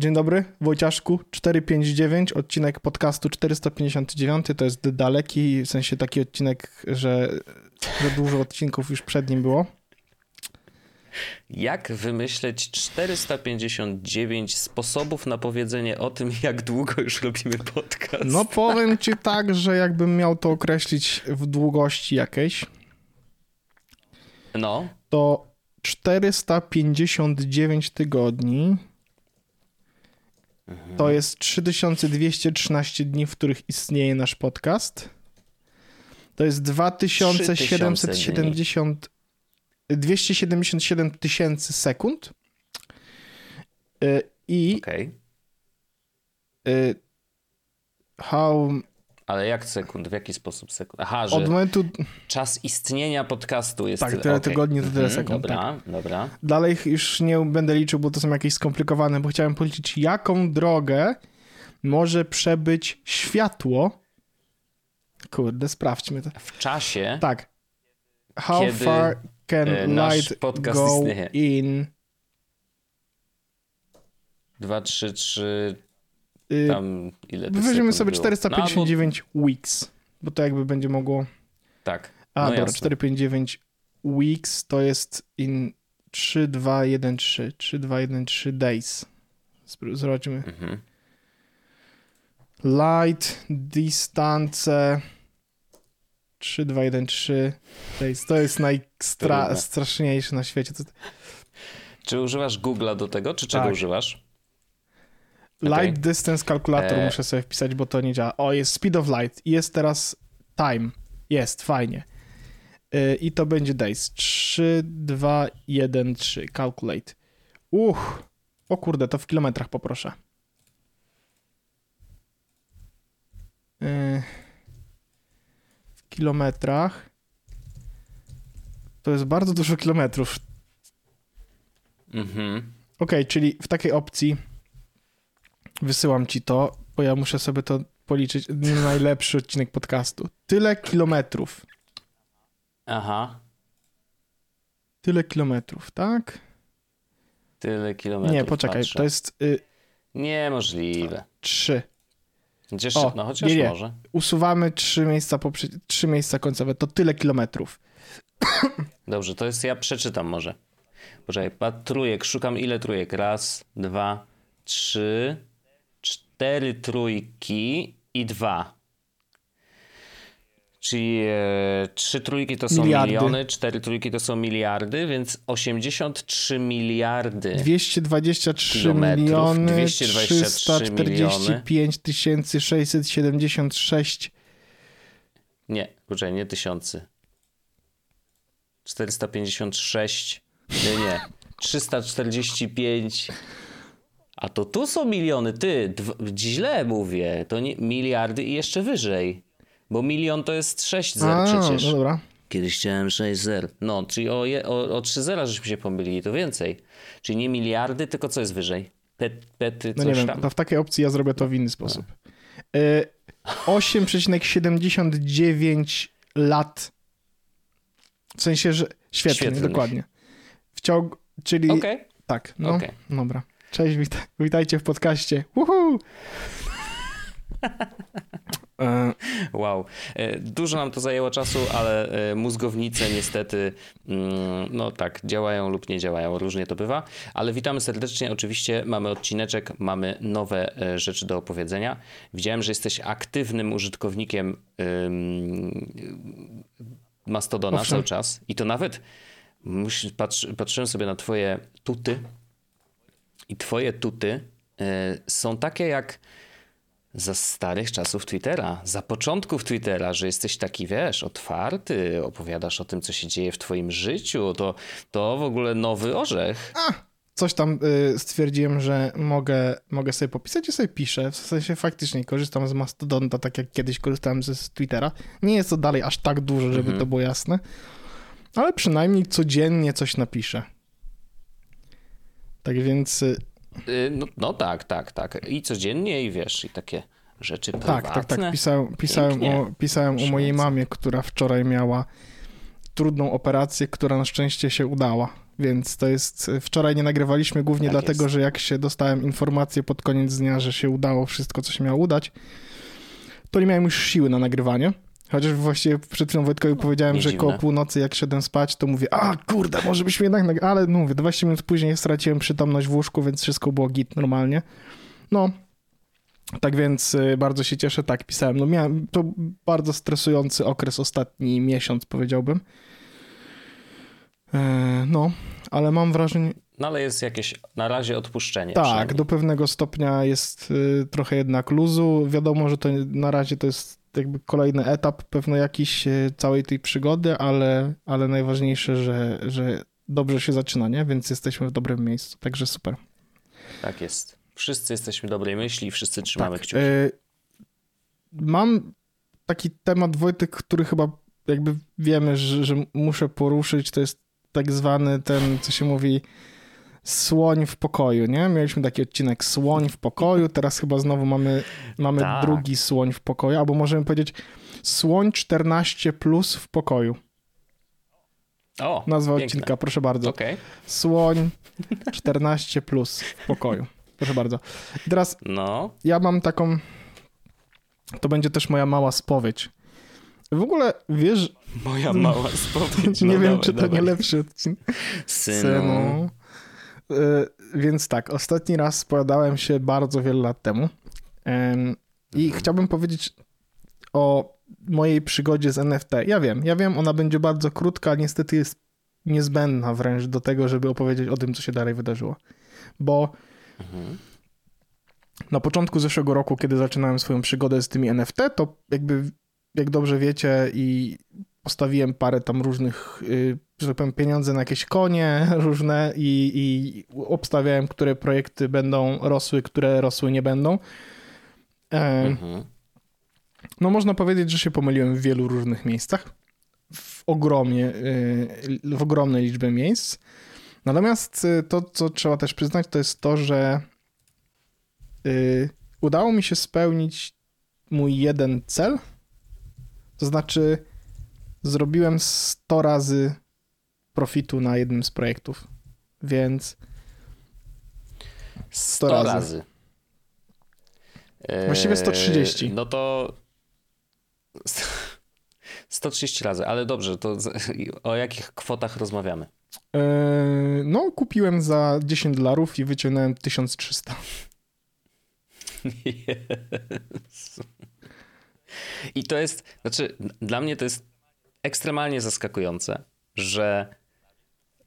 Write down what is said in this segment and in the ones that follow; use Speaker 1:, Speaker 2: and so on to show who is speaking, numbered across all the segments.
Speaker 1: Dzień dobry, Wojciaszku, 459, odcinek podcastu 459, to jest daleki, w sensie taki odcinek, że, że dużo odcinków już przed nim było.
Speaker 2: Jak wymyśleć 459 sposobów na powiedzenie o tym, jak długo już robimy podcast?
Speaker 1: No powiem ci tak, że jakbym miał to określić w długości jakiejś,
Speaker 2: no.
Speaker 1: to 459 tygodni to jest 3213 dni, w których istnieje nasz podcast. To jest 2770 277 tysięcy sekund. Y, I
Speaker 2: okay.
Speaker 1: how
Speaker 2: ale jak sekund? W jaki sposób sekund? Aha, że
Speaker 1: Od momentu...
Speaker 2: czas istnienia podcastu jest
Speaker 1: Tak,
Speaker 2: tyle, okay.
Speaker 1: tygodni to tyle
Speaker 2: mhm,
Speaker 1: sekund.
Speaker 2: Dobra,
Speaker 1: tak.
Speaker 2: dobra.
Speaker 1: Dalej już nie będę liczył, bo to są jakieś skomplikowane, bo chciałem policzyć, jaką drogę może przebyć światło. Kurde, sprawdźmy to.
Speaker 2: W czasie.
Speaker 1: Tak. How
Speaker 2: kiedy
Speaker 1: far can
Speaker 2: e,
Speaker 1: light go
Speaker 2: istnieje.
Speaker 1: in
Speaker 2: 2, 3, 3,
Speaker 1: y,
Speaker 2: tam ile to
Speaker 1: Weźmiemy sobie
Speaker 2: było?
Speaker 1: 459 weeks, bo to jakby będzie mogło...
Speaker 2: No, tak.
Speaker 1: A,
Speaker 2: no
Speaker 1: dobra,
Speaker 2: jasne.
Speaker 1: 459 weeks to jest in 3, 2, 1, 3. 3, 2, 1, 3 days. Zobaczmy.
Speaker 2: Mhm.
Speaker 1: Light, distance 3, 2, 1, 3 days. To jest najstraszniejsze na świecie. To...
Speaker 2: Czy używasz Google'a do tego, czy czego
Speaker 1: Tak.
Speaker 2: używasz?
Speaker 1: Light
Speaker 2: Okej.
Speaker 1: distance calculator
Speaker 2: E.
Speaker 1: muszę sobie wpisać, bo to nie działa. O, jest speed of light. i Jest teraz time. Jest, fajnie. Y, I to będzie days. 3, 2, 1, 3. Calculate. Uch. O kurde, to w kilometrach poproszę. Y, W kilometrach. To jest bardzo dużo kilometrów.
Speaker 2: Mhm.
Speaker 1: Okej, czyli w takiej opcji wysyłam ci to, bo ja muszę sobie to policzyć. Najlepszy odcinek podcastu. Tyle kilometrów.
Speaker 2: Aha.
Speaker 1: Tyle kilometrów, tak?
Speaker 2: Tyle kilometrów.
Speaker 1: Nie, poczekaj,
Speaker 2: patrzę.
Speaker 1: to jest y,
Speaker 2: Niemożliwe.
Speaker 1: 3.
Speaker 2: Chociaż,
Speaker 1: O,
Speaker 2: no chociaż
Speaker 1: nie, nie.
Speaker 2: może.
Speaker 1: Usuwamy trzy miejsca, poprze- trzy miejsca końcowe. To tyle kilometrów.
Speaker 2: Dobrze, to jest ja przeczytam może. Poczekaj, trójek, szukam ile trójek. Raz, dwa, trzy, cztery trójki i dwa. Czyli e, trzy trójki to są
Speaker 1: Miliardy.
Speaker 2: miliony, cztery trójki to są miliardy, więc 83 miliardy.
Speaker 1: 223
Speaker 2: Kilometrów,
Speaker 1: miliony
Speaker 2: 223
Speaker 1: 345 tysięcy 676
Speaker 2: Nie, poczekaj, nie tysiący. 456. Nie, nie. 345. A to tu są miliony, ty. Źle mówię. To nie, miliardy i jeszcze wyżej. Bo milion to jest 6 zer
Speaker 1: A,
Speaker 2: przecież.
Speaker 1: No dobra.
Speaker 2: Kiedyś chciałem 6 zer. No, czyli o, je, o, o 3 zera żeśmy się pomylili, to więcej. Czyli nie miliardy, tylko co jest wyżej? Pet, pety,
Speaker 1: No nie wiem,
Speaker 2: tam.
Speaker 1: to w takiej opcji ja zrobię to w inny sposób. Y, 8,79 lat. W sensie, że świetnie, dokładnie. W ciągu, czyli
Speaker 2: Okej.
Speaker 1: tak, no,
Speaker 2: Okej.
Speaker 1: dobra. Cześć, wita, witajcie w podcaście. Uhu! E,
Speaker 2: Wow. E, Dużo nam to zajęło czasu, ale e, mózgownice niestety, mm, no tak, działają lub nie działają, różnie to bywa. Ale witamy serdecznie. Oczywiście mamy odcineczek, mamy nowe rzeczy do opowiedzenia. Widziałem, że jesteś aktywnym użytkownikiem Mastodona
Speaker 1: Owszem.
Speaker 2: cały czas. I to nawet patrz, patrzyłem sobie na twoje tuty i twoje tuty e, są takie jak za starych czasów Twittera, za początków Twittera, że jesteś taki, wiesz, otwarty, opowiadasz o tym, co się dzieje w twoim życiu, to, to w ogóle nowy orzech.
Speaker 1: coś tam y, stwierdziłem, że mogę, mogę sobie popisać i sobie piszę. W sensie faktycznie korzystam z Mastodonta, tak jak kiedyś korzystałem ze z Twittera. Nie jest to dalej aż tak dużo, żeby
Speaker 2: Mhm.
Speaker 1: to było jasne, ale przynajmniej codziennie coś napiszę. Tak więc y,
Speaker 2: Y, No, no tak, tak, tak. I codziennie, i wiesz, i takie rzeczy
Speaker 1: tak,
Speaker 2: prywatne.
Speaker 1: tak, tak. Pisałem, pisałem,
Speaker 2: Pięknie.
Speaker 1: o, pisałem o mojej mamie, która wczoraj miała trudną operację, która na szczęście się udała. Więc to jest. Wczoraj nie nagrywaliśmy głównie
Speaker 2: Tak
Speaker 1: dlatego,
Speaker 2: jest.
Speaker 1: że jak się dostałem informację pod koniec dnia, że się udało wszystko, co się miało udać, to nie miałem już siły na nagrywanie. Chociaż właściwie przed chwilą Wojtkowi powiedziałem,
Speaker 2: nie
Speaker 1: że
Speaker 2: dziwne.
Speaker 1: koło północy jak szedłem spać, to mówię, a kurde, może byśmy jednak. Ale no mówię, 20 minut później straciłem przytomność w łóżku, więc wszystko było git normalnie. No, tak więc y, bardzo się cieszę, tak pisałem. No miałem to bardzo stresujący okres ostatni miesiąc, powiedziałbym. E, no, ale mam wrażenie,
Speaker 2: No ale jest jakieś na razie odpuszczenie.
Speaker 1: tak, do pewnego stopnia jest y, trochę jednak luzu. Wiadomo, że to na razie to jest jakby kolejny etap pewno jakiś y, całej tej przygody, ale, ale najważniejsze, że, że dobrze się zaczyna, nie? Więc jesteśmy w dobrym miejscu, także super.
Speaker 2: Tak jest. Wszyscy jesteśmy dobrej myśli i wszyscy trzymamy
Speaker 1: Tak,
Speaker 2: kciuki.
Speaker 1: y, mam taki temat, Wojtek, który chyba jakby wiemy, że, że muszę poruszyć, to jest tak zwany ten, co się mówi słoń w pokoju, nie? Mieliśmy taki odcinek słoń w pokoju, teraz chyba znowu mamy, mamy
Speaker 2: Tak.
Speaker 1: drugi słoń w pokoju, albo możemy powiedzieć słoń 14 plus w pokoju.
Speaker 2: O,
Speaker 1: Nazwa
Speaker 2: piękne.
Speaker 1: odcinka, proszę bardzo.
Speaker 2: Okej.
Speaker 1: Słoń 14 plus w pokoju. Proszę bardzo. I teraz
Speaker 2: No,
Speaker 1: ja mam taką. To będzie też moja mała spowiedź. W ogóle wiesz,
Speaker 2: moja mała spowiedź.
Speaker 1: nie
Speaker 2: no
Speaker 1: wiem,
Speaker 2: dawaj,
Speaker 1: czy to
Speaker 2: dawaj.
Speaker 1: nie lepszy odcinek.
Speaker 2: Synu.
Speaker 1: Y, Więc tak, ostatni raz spowiadałem się bardzo wiele lat temu. Em, I
Speaker 2: Mhm.
Speaker 1: chciałbym powiedzieć o mojej przygodzie z NFT. Ja wiem, ja wiem, ona będzie bardzo krótka, niestety jest niezbędna wręcz do tego, żeby opowiedzieć o tym, co się dalej wydarzyło. Bo
Speaker 2: Mhm.
Speaker 1: na początku zeszłego roku, kiedy zaczynałem swoją przygodę z tymi NFT, to jakby, jak dobrze wiecie, i postawiłem parę tam różnych, y, że tak powiem, pieniądze na jakieś konie różne i, i obstawiałem, które projekty będą rosły, które rosły nie będą. E,
Speaker 2: Mhm.
Speaker 1: no można powiedzieć, że się pomyliłem w wielu różnych miejscach. W ogromnie, y, w ogromnej liczbie miejsc. Natomiast y, to, co trzeba też przyznać, to jest to, że y, udało mi się spełnić mój jeden cel. To znaczy, zrobiłem 100 razy profitu na jednym z projektów. Więc
Speaker 2: 100
Speaker 1: razy.
Speaker 2: razy.
Speaker 1: Właściwie
Speaker 2: Eee,
Speaker 1: 130.
Speaker 2: No to 130 razy, ale dobrze, to o jakich kwotach rozmawiamy?
Speaker 1: Yy, no, kupiłem za 10 dolarów i wyciągnąłem 1300.
Speaker 2: Jezu. I to jest, znaczy, dla mnie to jest ekstremalnie zaskakujące, że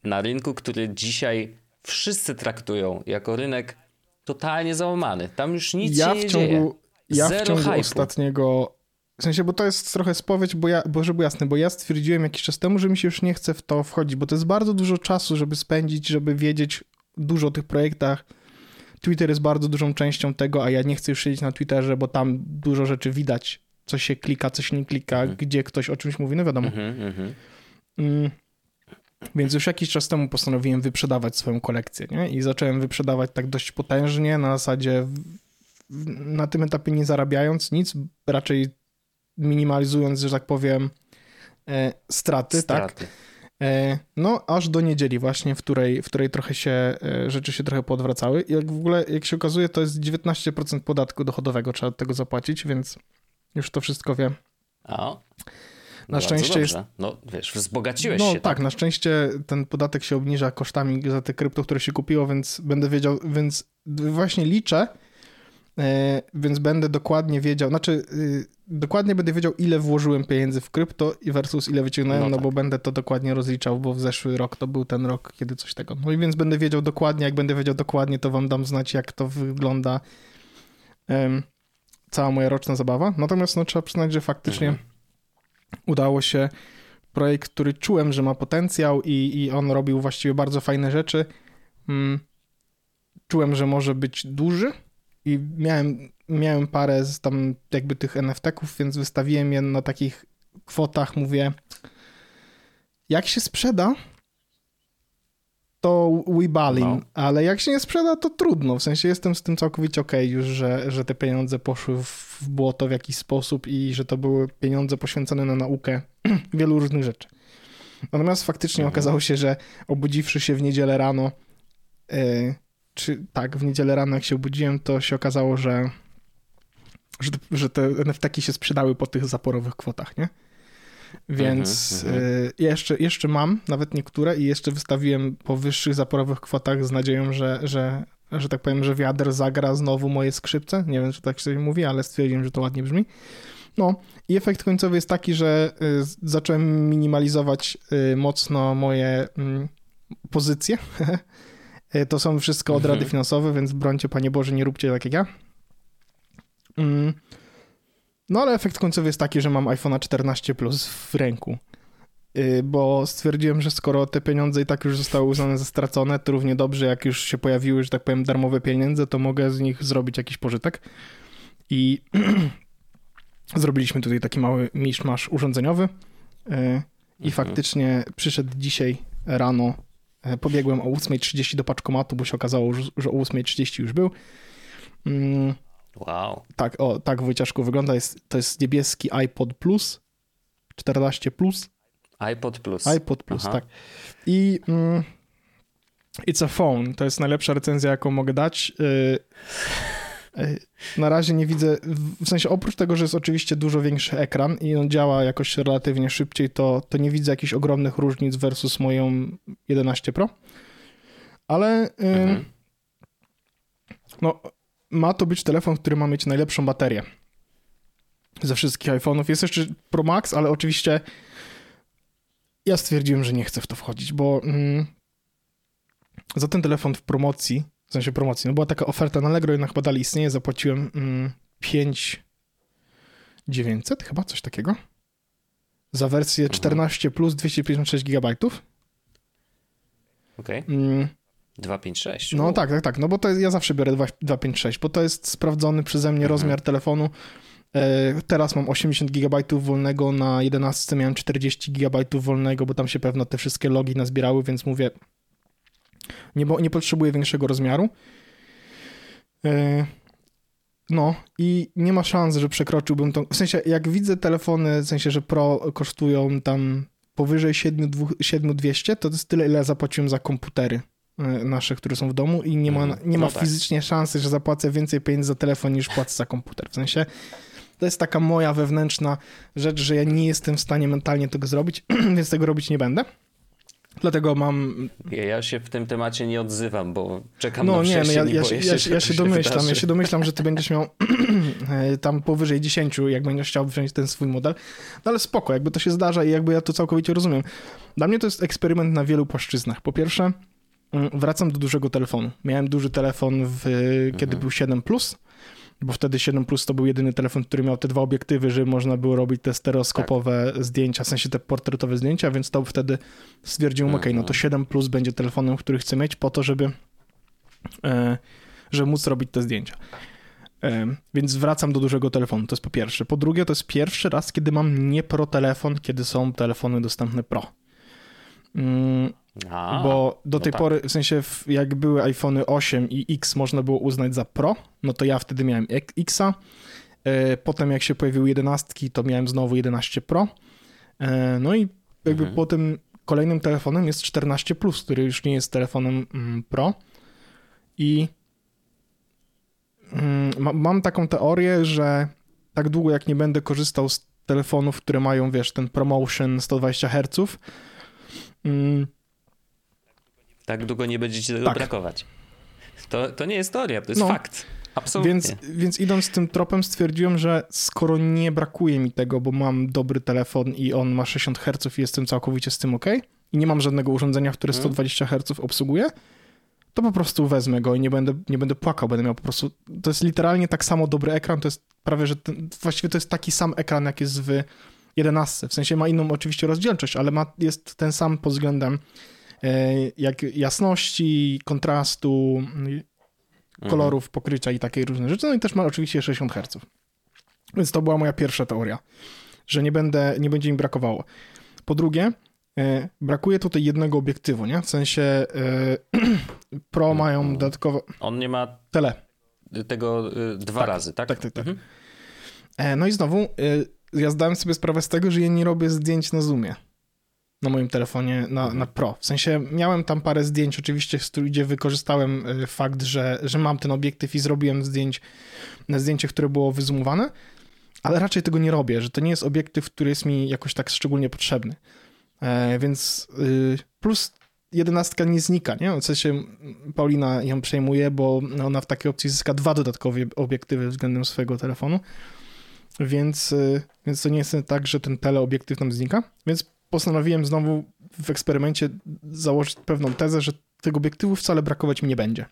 Speaker 2: na rynku, który dzisiaj wszyscy traktują jako rynek totalnie załamany, tam już nic
Speaker 1: ja
Speaker 2: się nie
Speaker 1: w
Speaker 2: dzieje.
Speaker 1: ciągu, ja w
Speaker 2: Zero
Speaker 1: ciągu
Speaker 2: hype'u.
Speaker 1: ostatniego. W sensie, bo to jest trochę spowiedź, bo ja, bo żeby jasne, bo ja stwierdziłem jakiś czas temu, że mi się już nie chce w to wchodzić, bo to jest bardzo dużo czasu, żeby spędzić, żeby wiedzieć dużo o tych projektach. Twitter jest bardzo dużą częścią tego, a ja nie chcę już siedzieć na Twitterze, bo tam dużo rzeczy widać, co się klika, co się nie klika,
Speaker 2: Mhm.
Speaker 1: gdzie ktoś o czymś mówi, no wiadomo.
Speaker 2: Mhm, mhm.
Speaker 1: Więc już jakiś czas temu postanowiłem wyprzedawać swoją kolekcję, nie? I zacząłem wyprzedawać tak dość potężnie, na zasadzie na tym etapie nie zarabiając nic, raczej minimalizując, że tak powiem, e, straty, tak?
Speaker 2: Straty.
Speaker 1: E, no, aż do niedzieli właśnie, w której, w której trochę się, e, rzeczy się trochę poodwracały. I jak w ogóle, jak się okazuje, to jest 19% podatku dochodowego, trzeba od tego zapłacić, więc już to wszystko wiem.
Speaker 2: O.
Speaker 1: Na
Speaker 2: Bardzo
Speaker 1: szczęście jest-.
Speaker 2: No wiesz, wzbogaciłeś
Speaker 1: no
Speaker 2: się.
Speaker 1: tak, na szczęście ten podatek się obniża kosztami za te krypto, które się kupiło, więc będę wiedział, więc właśnie liczę, e, więc będę dokładnie wiedział, znaczy y, dokładnie będę wiedział, ile włożyłem pieniędzy w krypto i versus ile wyciągnąłem,
Speaker 2: No
Speaker 1: no,
Speaker 2: tak.
Speaker 1: bo będę to dokładnie rozliczał, bo w zeszły rok to był ten rok, kiedy coś tego. No i więc będę wiedział dokładnie, jak będę wiedział dokładnie, to wam dam znać, jak to wygląda cała moja roczna zabawa. Natomiast no, trzeba przyznać, że faktycznie
Speaker 2: Mhm.
Speaker 1: Udało się projekt, który czułem, że ma potencjał i, i on robił właściwie bardzo fajne rzeczy. Mm, czułem, że może być duży i miałem, miałem parę z tam jakby tych NFT-ków, więc wystawiłem je na takich kwotach, mówię, jak się sprzeda, to Webalin,
Speaker 2: No.
Speaker 1: ale jak się nie sprzeda, to trudno. W sensie jestem z tym całkowicie okej już, że, że te pieniądze poszły w błoto w jakiś sposób i że to były pieniądze poświęcone na naukę wielu różnych rzeczy. Natomiast faktycznie
Speaker 2: Mhm.
Speaker 1: okazało się, że obudziwszy się w niedzielę rano, yy, czy tak, w niedzielę rano jak się obudziłem, to się okazało, że, że, te- że te NFT się sprzedały po tych zaporowych kwotach, nie? Więc
Speaker 2: Mhm, mhm.
Speaker 1: yy, jeszcze, jeszcze mam nawet niektóre i jeszcze wystawiłem po wyższych zaporowych kwotach z nadzieją, że, że, że tak powiem, że wiader zagra znowu moje skrzypce. Nie wiem, czy tak się mówi, ale stwierdziłem, że to ładnie brzmi. No i efekt końcowy jest taki, że y, zacząłem minimalizować y, mocno moje mm, pozycje. Y, to są wszystko odrady
Speaker 2: Mhm.
Speaker 1: finansowe, więc brońcie Panie Boże, nie róbcie tak jak ja. Mm. No ale efekt końcowy jest taki, że mam iPhone'a 14 Plus w ręku. Y, Bo stwierdziłem, że skoro te pieniądze i tak już zostały uznane za stracone, to równie dobrze, jak już się pojawiły, że tak powiem, darmowe pieniądze, to mogę z nich zrobić jakiś pożytek. I zrobiliśmy tutaj taki mały miszmasz urządzeniowy. Y, I
Speaker 2: Mhm.
Speaker 1: faktycznie przyszedł dzisiaj rano. y, Pobiegłem o 8.30 do paczkomatu, bo się okazało, że- że o 8.30 już był.
Speaker 2: Wow.
Speaker 1: tak, o, tak Wojciaszku wygląda. Jest, to jest niebieski iPod Plus, 14 Plus,
Speaker 2: iPod Plus.
Speaker 1: iPod Plus,
Speaker 2: Aha.
Speaker 1: tak. I mm, It's a Phone, to jest najlepsza recenzja, jaką mogę dać. Y, y, na razie nie widzę, w w sensie oprócz tego, że jest oczywiście dużo większy ekran i on działa jakoś relatywnie szybciej, to, to nie widzę jakichś ogromnych różnic versus moją 11 Pro. Ale y,
Speaker 2: Mhm.
Speaker 1: no, ma to być telefon, który ma mieć najlepszą baterię ze wszystkich iPhone'ów. Jest jeszcze Pro Max, ale oczywiście ja stwierdziłem, że nie chcę w to wchodzić, bo mm, za ten telefon w promocji, w sensie promocji, no była taka oferta na Allegro, jednak chyba dalej istnieje, zapłaciłem mm, 5 900, chyba coś takiego. Za wersję
Speaker 2: Mhm.
Speaker 1: 14 plus 256 GB.
Speaker 2: Okej.
Speaker 1: Mm,
Speaker 2: 256.
Speaker 1: no tak, tak, tak. No bo to jest, ja zawsze biorę 2, 256, bo to jest sprawdzony przeze mnie
Speaker 2: Mhm.
Speaker 1: rozmiar telefonu. E, teraz mam 80 GB wolnego, na 11 miałem 40 GB wolnego, bo tam się pewno te wszystkie logi nazbierały, więc mówię, nie, bo, nie potrzebuję większego rozmiaru. E, no i nie ma szans, że przekroczyłbym to. W sensie, jak widzę telefony, w sensie, że Pro kosztują tam powyżej 7200, 7200, to to jest tyle, ile zapłaciłem za komputery nasze, które są w domu i nie ma,
Speaker 2: Mhm.
Speaker 1: nie ma
Speaker 2: No tak.
Speaker 1: fizycznie szansy, że zapłacę więcej pieniędzy za telefon niż płacę za komputer. W sensie to jest taka moja wewnętrzna rzecz, że ja nie jestem w stanie mentalnie tego zrobić, więc tego robić nie będę. Dlatego mam.
Speaker 2: Ja, się w tym temacie nie odzywam, bo czekam
Speaker 1: No
Speaker 2: na
Speaker 1: nie, no ja, ja, się,
Speaker 2: się,
Speaker 1: ja,
Speaker 2: że
Speaker 1: ja się domyślam, ja się domyślam, że ty będziesz miał e, tam powyżej 10, jak będziesz chciał wziąć ten swój model. No ale spoko, jakby to się zdarza i jakby ja to całkowicie rozumiem. Dla mnie to jest eksperyment na wielu płaszczyznach. Po pierwsze, wracam do dużego telefonu. Miałem duży telefon, w, kiedy
Speaker 2: Mhm.
Speaker 1: był 7 Plus, bo wtedy 7 Plus to był jedyny telefon, który miał te dwa obiektywy, że można było robić te stereoskopowe
Speaker 2: Tak.
Speaker 1: zdjęcia, w sensie te portretowe zdjęcia, więc to wtedy stwierdziłem, ok, no to
Speaker 2: Mhm.
Speaker 1: 7 Plus będzie telefonem, który chcę mieć po to, żeby e, żeby móc robić te zdjęcia. E, Więc wracam do dużego telefonu, to jest po pierwsze. Po drugie, to jest pierwszy raz, kiedy mam nie pro telefon, kiedy są telefony dostępne pro.
Speaker 2: A,
Speaker 1: bo do
Speaker 2: no
Speaker 1: tej
Speaker 2: tak.
Speaker 1: pory, w sensie w, jak były iPhony 8 i X można było uznać za pro, no to ja wtedy miałem Xa. E, Potem jak się pojawiły 11, to miałem znowu 11 Pro. E, No i jakby
Speaker 2: Mhm.
Speaker 1: po tym kolejnym telefonem jest 14 Plus, który już nie jest telefonem mm, Pro. I mm, ma- mam taką teorię, że tak długo jak nie będę korzystał z telefonów, które mają, wiesz, ten promotion 120 Hz, mm,
Speaker 2: Tak długo nie będziecie tego
Speaker 1: Tak. brakować.
Speaker 2: To, to nie jest teoria, to jest
Speaker 1: No.
Speaker 2: fakt. Absolutnie.
Speaker 1: Więc, więc idąc tym tropem stwierdziłem, że skoro nie brakuje mi tego, bo mam dobry telefon i on ma 60 Hz i jestem całkowicie z tym ok i nie mam żadnego urządzenia, które
Speaker 2: Mhm.
Speaker 1: 120 Hz obsługuje, to po prostu wezmę go i nie będę, nie będę płakał, będę miał po prostu... To jest literalnie tak samo dobry ekran, to jest prawie, że ten, właściwie to jest taki sam ekran, jak jest w 11. W sensie ma inną oczywiście rozdzielczość, ale ma, jest ten sam pod względem jak jasności, kontrastu,
Speaker 2: Mhm.
Speaker 1: kolorów, pokrycia i takie różne rzeczy. No i też ma oczywiście 60 Hz. Więc to była moja pierwsza teoria, że nie, będę, nie będzie mi brakowało. Po drugie, e, brakuje tutaj jednego obiektywu, nie? W sensie e, Pro
Speaker 2: Mhm.
Speaker 1: mają dodatkowo
Speaker 2: On nie ma
Speaker 1: tele.
Speaker 2: tego dwa
Speaker 1: Tak,
Speaker 2: razy, tak?
Speaker 1: tak, tak, tak.
Speaker 2: Mhm.
Speaker 1: E, no i znowu, e, ja zdałem sobie sprawę z tego, że ja nie robię zdjęć na Zoomie. Na moim telefonie na, na Pro. W sensie miałem tam parę zdjęć oczywiście, gdzie wykorzystałem y, fakt, że, że mam ten obiektyw i zrobiłem zdjęć na zdjęcie, które było wyzoomowane, ale raczej tego nie robię, że to nie jest obiektyw, który jest mi jakoś tak szczególnie potrzebny. E, więc y, plus jedenastka nie znika, nie? W sensie Paulina ją przejmuje, bo ona w takiej opcji zyska dwa dodatkowe obiektywy względem swojego telefonu, więc, y, więc to nie jest tak, że ten teleobiektyw nam znika, więc postanowiłem znowu w eksperymencie założyć pewną tezę, że tego obiektywu wcale brakować mi nie będzie.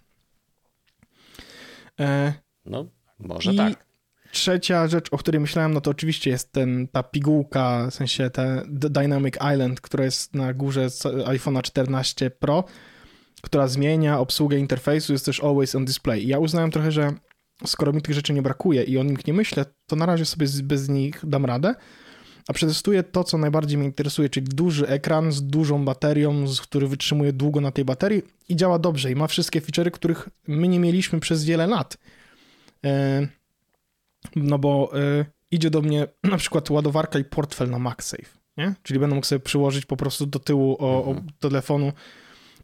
Speaker 2: E, no, może tak.
Speaker 1: Trzecia rzecz, o której myślałem, no to oczywiście jest ten, ta pigułka, w sensie ta Dynamic Island, która jest na górze iPhone'a 14 Pro, która zmienia obsługę interfejsu, jest też always on display. I ja uznałem trochę, że skoro mi tych rzeczy nie brakuje i o nich nie myślę, to na razie sobie bez nich dam radę, a przetestuję to, co najbardziej mnie interesuje, czyli duży ekran z dużą baterią, z który wytrzymuje długo na tej baterii i działa dobrze i ma wszystkie feature'y, których my nie mieliśmy przez wiele lat. E, no bo y, idzie do mnie na przykład ładowarka i portfel na MagSafe, nie? Czyli będę mógł sobie przyłożyć po prostu do tyłu o, mhm. o telefonu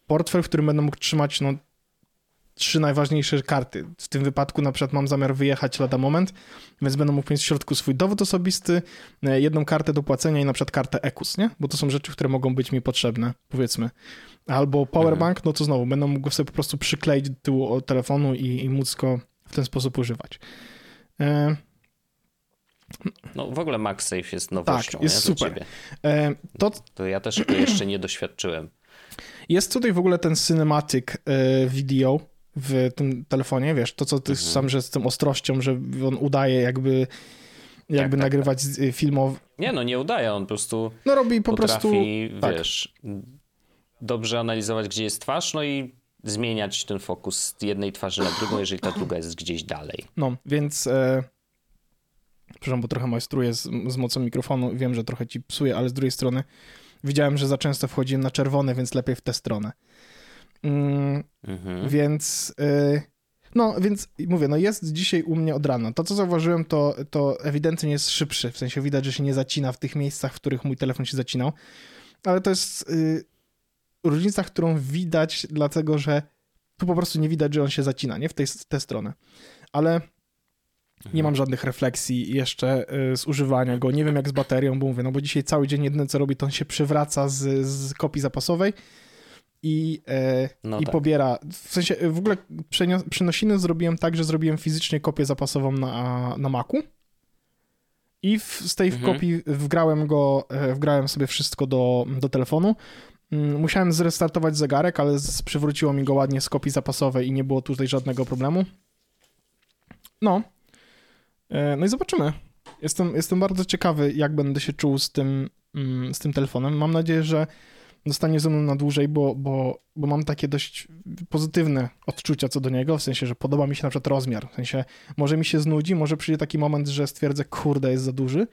Speaker 1: portfel, w którym będę mógł trzymać no, trzy najważniejsze karty. W tym wypadku na przykład mam zamiar wyjechać lada moment, więc będę mógł mieć w środku swój dowód osobisty, e, jedną kartę do płacenia i na przykład kartę EKUS, nie? Bo to są rzeczy, które mogą być mi potrzebne, powiedzmy. Albo powerbank, no to znowu, będę mógł sobie po prostu przykleić do tyłu telefonu i, i móc go w ten sposób używać. E,
Speaker 2: no w ogóle MagSafe jest nowością.
Speaker 1: Tak, jest nie? super. E,
Speaker 2: to... to ja też jeszcze nie doświadczyłem.
Speaker 1: Jest tutaj w ogóle ten cinematic e, video w tym telefonie, wiesz, to co ty mhm. sam, że z tą ostrością, że on udaje jakby jakby tak, tak nagrywać tak, filmow.
Speaker 2: Nie, no nie udaje, on po prostu
Speaker 1: no robi po
Speaker 2: potrafi,
Speaker 1: prostu
Speaker 2: tak. wiesz, dobrze analizować, gdzie jest twarz, no i zmieniać ten fokus z jednej twarzy na drugą, jeżeli ta druga jest gdzieś dalej.
Speaker 1: No, więc e... przepraszam, bo trochę majstruję z, z mocą mikrofonu wiem, że trochę ci psuję, ale z drugiej strony widziałem, że za często wchodziłem na czerwone, więc lepiej w tę stronę. Mm, mhm. Więc e... no, więc mówię, no jest dzisiaj u mnie od rana. To, co zauważyłem, to, to ewidentnie jest szybszy, w sensie widać, że się nie zacina w tych miejscach, w których mój telefon się zacinał, ale to jest... Y różnica, którą widać, dlatego że tu po prostu nie widać, że on się zacina, nie? W tej, tę stronę. Ale nie mam żadnych refleksji jeszcze y, z używania go. Nie wiem jak z baterią, bo mówię, no bo dzisiaj cały dzień jedyne co robi, to on się przywraca z, z kopii zapasowej i, e, no i tak. pobiera. W sensie w ogóle przenosiny zrobiłem tak, że zrobiłem fizycznie kopię zapasową na, na Macu. I w, z tej mhm. kopii wgrałem go, e, wgrałem sobie wszystko do, do telefonu. Mm, musiałem zrestartować zegarek, ale przywróciło mi go ładnie z kopii zapasowej i nie było tutaj żadnego problemu. No. E, no i zobaczymy. Jestem, jestem bardzo ciekawy, jak będę się czuł z tym, mm, z tym telefonem. Mam nadzieję, że zostanie ze mną na dłużej, bo, bo, bo mam takie dość pozytywne odczucia co do niego, w sensie, że podoba mi się na przykład rozmiar. W sensie, może mi się znudzi, może przyjdzie taki moment, że stwierdzę, kurde, jest za duży,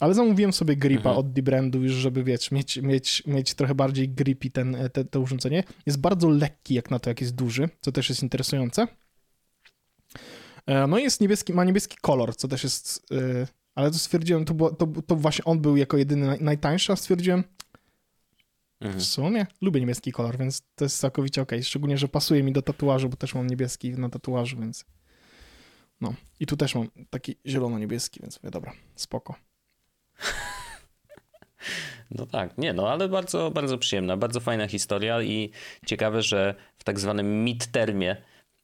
Speaker 1: ale zamówiłem sobie gripa mhm. od D-Brandu już, żeby wiesz, mieć, mieć, mieć trochę bardziej grippy ten, te, to urządzenie. Jest bardzo lekki jak na to, jak jest duży, co też jest interesujące. E, no i jest niebieski, ma niebieski kolor, co też jest... Yy, ale to stwierdziłem, to, było, to, to właśnie on był jako jedyny naj, najtańszy, a stwierdziłem, mhm. w sumie lubię niebieski kolor, więc to jest całkowicie ok. Szczególnie, że pasuje mi do tatuażu, bo też mam niebieski na tatuażu, więc no. I tu też mam taki zielono-niebieski, więc mówię, dobra, spoko.
Speaker 2: No tak, nie no, ale bardzo, bardzo przyjemna, bardzo fajna historia i ciekawe, że w tak zwanym midtermie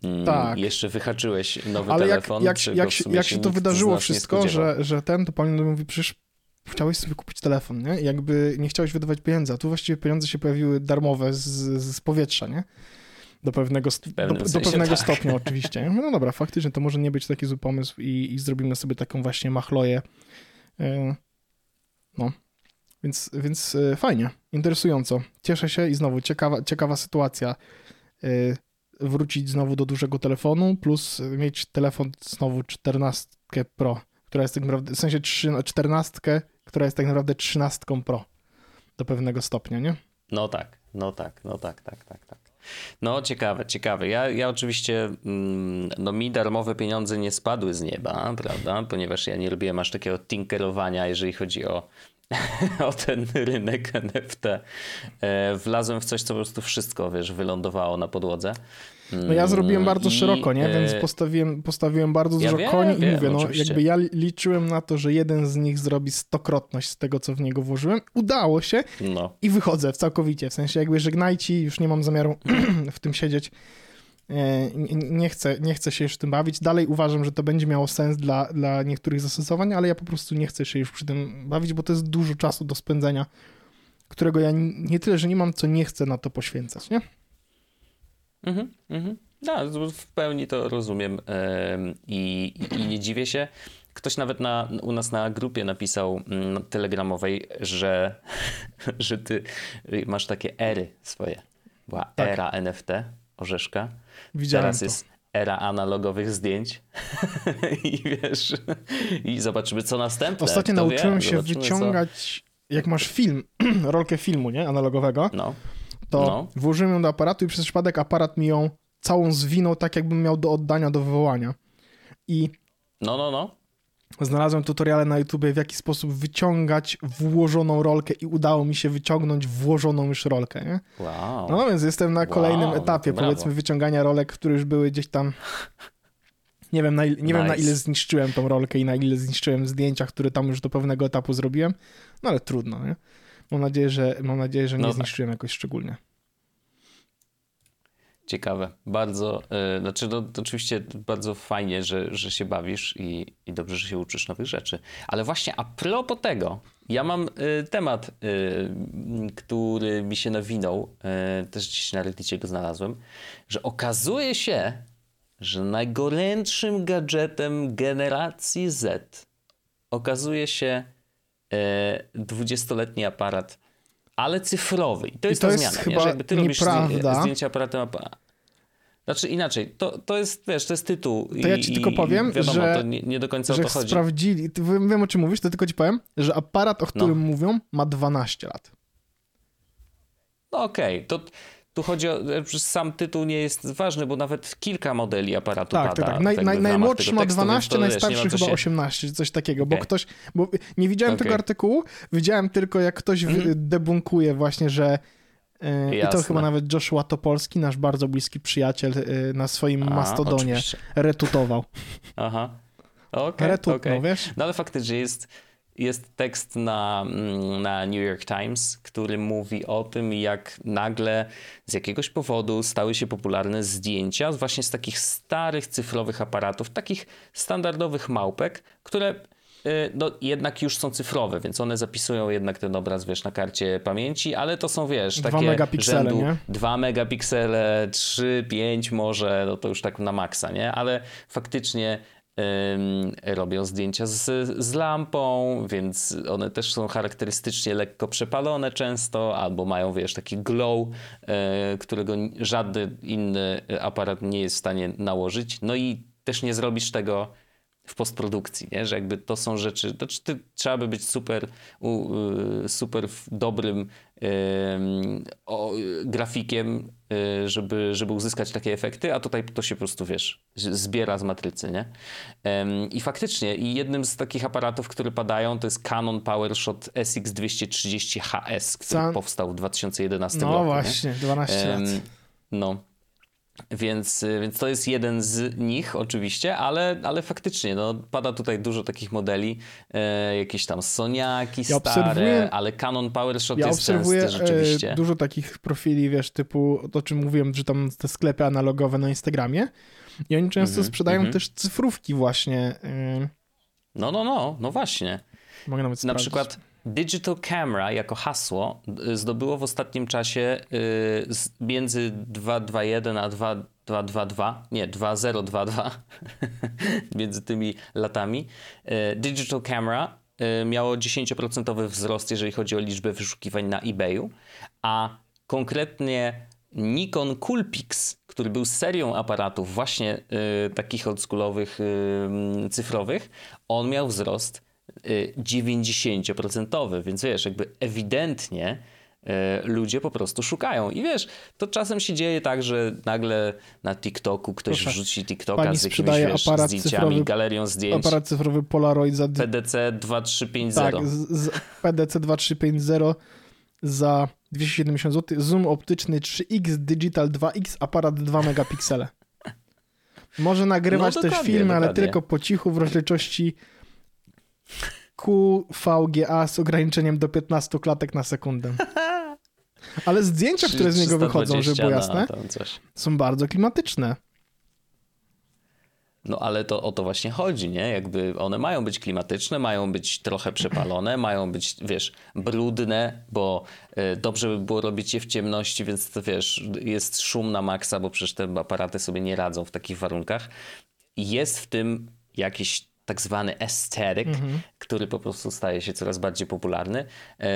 Speaker 2: mm, tak. jeszcze wyhaczyłeś nowy
Speaker 1: ale
Speaker 2: telefon.
Speaker 1: Jak, jak, jak, się, jak się to wydarzyło wszystko, że, że ten, to pan mówi, przecież chciałeś sobie kupić telefon, nie? jakby nie chciałeś wydawać pieniędzy, a tu właściwie pieniądze się pojawiły darmowe z, z powietrza, nie? Do pewnego, do, do, pewnego tak. stopnia oczywiście. No dobra, faktycznie to może nie być taki zły pomysł i, i zrobimy sobie taką właśnie machloję e, no, więc, więc e, fajnie, interesująco. Cieszę się i znowu ciekawa, ciekawa sytuacja. E, wrócić znowu do dużego telefonu, plus mieć telefon znowu 14 Pro, która jest tak naprawdę, w sensie 14, która jest tak naprawdę 13 Pro do pewnego stopnia, nie?
Speaker 2: No tak, no tak, no tak, tak, tak, tak. No, ciekawe, ciekawe. Ja, ja oczywiście, mm, no mi darmowe pieniądze nie spadły z nieba, prawda? Ponieważ ja nie lubiłem aż takiego tinkerowania, jeżeli chodzi o o ten rynek NFT. E, wlazłem w coś, co po prostu wszystko, wiesz, wylądowało na podłodze.
Speaker 1: No ja zrobiłem mm, bardzo I, szeroko, nie? Więc e, postawiłem, postawiłem bardzo dużo ja koni wiem, i mówię, no oczywiście. jakby ja liczyłem na to, że jeden z nich zrobi stokrotność z tego, co w niego włożyłem. Udało się no. i wychodzę całkowicie. W sensie jakby żegnajcie, już nie mam zamiaru w tym siedzieć. E, nie chcę, nie chcę się już tym bawić. Dalej uważam, że to będzie miało sens dla, dla niektórych zastosowań, ale ja po prostu nie chcę się już przy tym bawić, bo to jest dużo czasu do spędzenia, którego ja nie tyle, że nie mam, co nie chcę na to poświęcać, nie?
Speaker 2: Mhm, mhm. No, w pełni to rozumiem i, i nie dziwię się. Ktoś nawet na, u nas na grupie napisał mm, telegramowej, że, że ty masz takie ery swoje. Była tak. era NFT, orzeszka. Widziałem Teraz to. jest era analogowych zdjęć. I wiesz, i zobaczymy, co następne.
Speaker 1: Ostatnio nauczyłem wie? się zobaczymy, wyciągać, co... jak masz film, rolkę filmu, nie, analogowego. No to no. włożyłem ją do aparatu i przez przypadek aparat mi ją całą zwinął tak, jakbym miał do oddania, do wywołania. I
Speaker 2: no, no, no.
Speaker 1: Znalazłem tutoriale na YouTubie, w jaki sposób wyciągać włożoną rolkę i udało mi się wyciągnąć włożoną już rolkę, nie? Wow. No więc jestem na kolejnym wow, etapie, powiedzmy, wyciągania rolek, które już były gdzieś tam... Nie wiem, na, nie nice. wiem, na ile zniszczyłem tą rolkę i na ile zniszczyłem zdjęcia, które tam już do pewnego etapu zrobiłem, no ale trudno, nie? Mam nadzieję, że, mam nadzieję, że nie no tak. zniszczyłem jakoś szczególnie.
Speaker 2: Ciekawe. Bardzo, yy, znaczy no, oczywiście bardzo fajnie, że, że się bawisz i, i dobrze, że się uczysz nowych rzeczy. Ale właśnie a propos tego, ja mam y, temat, y, który mi się nawinął, y, też gdzieś na Reddicie go znalazłem, że okazuje się, że najgorętszym gadżetem generacji Z okazuje się 20-letni aparat, ale cyfrowy. I to jest I to ta jest zmiana, chyba nie? że jakby ty nieprawda. robisz zdjęcia aparatem aparat. Znaczy inaczej, to, to jest, wiesz, to jest tytuł.
Speaker 1: To ja ci tylko powiem, wiadomo, że,
Speaker 2: to nie, nie, do końca
Speaker 1: że
Speaker 2: o to chodzi.
Speaker 1: sprawdzili, wiem o czym mówisz, to tylko ci powiem, że aparat, o którym no. mówią, ma 12 lat.
Speaker 2: No okej, okay. to tu chodzi o, sam tytuł nie jest ważny, bo nawet kilka modeli aparatu tak, pada. Tak, tak.
Speaker 1: Naj, naj, najmłodszy ma 12, tekstu, najstarszy chyba się... 18, coś takiego, okay. bo ktoś, bo nie widziałem okay. tego artykułu, widziałem tylko jak ktoś mm -hmm. debunkuje właśnie, że Jasne. I to chyba nawet Joshua Topolski, nasz bardzo bliski przyjaciel, y, na swoim A, Mastodonie oczywiście. retutował.
Speaker 2: Aha. Okay, Retutnął, okay. wiesz? No ale faktycznie jest, jest tekst na, mm, na New York Times, który mówi o tym, jak nagle z jakiegoś powodu stały się popularne zdjęcia właśnie z takich starych cyfrowych aparatów, takich standardowych małpek, które Y, no, jednak już są cyfrowe, więc one zapisują jednak ten obraz, wiesz, na karcie pamięci, ale to są, wiesz, takie 2 megapiksele, rzędu nie? 2 megapiksele, 3, 5 może, no to już tak na maksa, nie? Ale faktycznie robią zdjęcia z, z lampą, więc one też są charakterystycznie lekko przepalone często, albo mają, wiesz, taki glow, e, którego żaden inny aparat nie jest w stanie nałożyć. No i też nie zrobisz tego w postprodukcji, nie? że jakby to są rzeczy, to ty, trzeba by być super, y, super dobrym grafikiem, żeby, żeby uzyskać takie efekty, a tutaj to się po prostu, wiesz, zbiera z matrycy, nie? I faktycznie, i jednym z takich aparatów, które padają, to jest Canon PowerShot SX230HS, który San... powstał w 2011 no, roku.
Speaker 1: No właśnie, 12 lat.
Speaker 2: No, więc, y, więc to jest jeden z nich oczywiście, ale, ale faktycznie no, pada tutaj dużo takich modeli, e, jakieś tam Soniaki ja stare, ale Canon PowerShot ja jest częsty rzeczywiście.
Speaker 1: E, dużo takich profili, wiesz, typu o czym mówiłem, że tam te sklepy analogowe na Instagramie i oni często mm -hmm, sprzedają mm -hmm. też cyfrówki właśnie. E...
Speaker 2: No, no, no, no właśnie.
Speaker 1: Mogę nawet
Speaker 2: sprawdzić. Na przykład Digital Camera jako hasło y, zdobyło w ostatnim czasie y, między 2.2.1 a 2.2.2, nie 2.0.2.2, między tymi latami. Y, Digital Camera miało 10% wzrost, jeżeli chodzi o liczbę wyszukiwań na eBayu, a konkretnie Nikon Coolpix, który był serią aparatów właśnie takich oldschoolowych, cyfrowych, on miał wzrost 90%, więc wiesz, jakby ewidentnie e, ludzie po prostu szukają. I wiesz, to czasem się dzieje tak, że nagle na TikToku ktoś
Speaker 1: Proszę,
Speaker 2: wrzuci TikToka z jakimiś wiesz,
Speaker 1: aparat
Speaker 2: zdjęciami,
Speaker 1: cyfrowy-
Speaker 2: galerią zdjęć.
Speaker 1: Aparat cyfrowy Polaroid za
Speaker 2: PDC 2350.
Speaker 1: tak, z, z PDC 2350 za 270 zł, zoom optyczny 3X, digital 2X, aparat 2 megapiksele. Może nagrywać
Speaker 2: No,
Speaker 1: też filmy, ale tylko po cichu w rozdzielczości QVGA z ograniczeniem do 15 klatek na sekundę. Ale zdjęcia, które z niego wychodzą, żeby było
Speaker 2: 320 na
Speaker 1: jasne,
Speaker 2: coś.
Speaker 1: są bardzo klimatyczne.
Speaker 2: No ale to o to właśnie chodzi, nie? Jakby one mają być klimatyczne, mają być trochę przepalone, mają być, wiesz, brudne, bo y, dobrze by było robić je w ciemności, więc to wiesz, jest szum na maksa, bo przecież te aparaty sobie nie radzą w takich warunkach. Jest w tym jakiś tak zwany aesthetic, który po prostu staje się coraz bardziej popularny.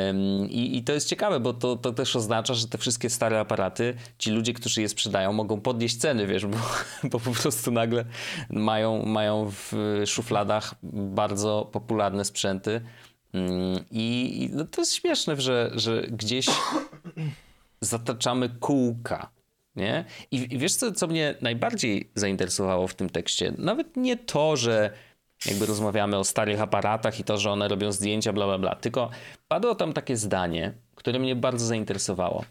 Speaker 2: Ym, I, I to jest ciekawe, bo to, to też oznacza, że te wszystkie stare aparaty, ci ludzie, którzy je sprzedają, mogą podnieść ceny, wiesz, bo, bo po prostu nagle mają, mają w szufladach bardzo popularne sprzęty. Ym, I, i no to jest śmieszne, że, że gdzieś zataczamy kółka. Nie? I, I wiesz, co, co mnie najbardziej zainteresowało w tym tekście? Nawet nie to, że jakby rozmawiamy o starych aparatach i to, że one robią zdjęcia, bla, bla, bla. Tylko padło tam takie zdanie, które mnie bardzo zainteresowało.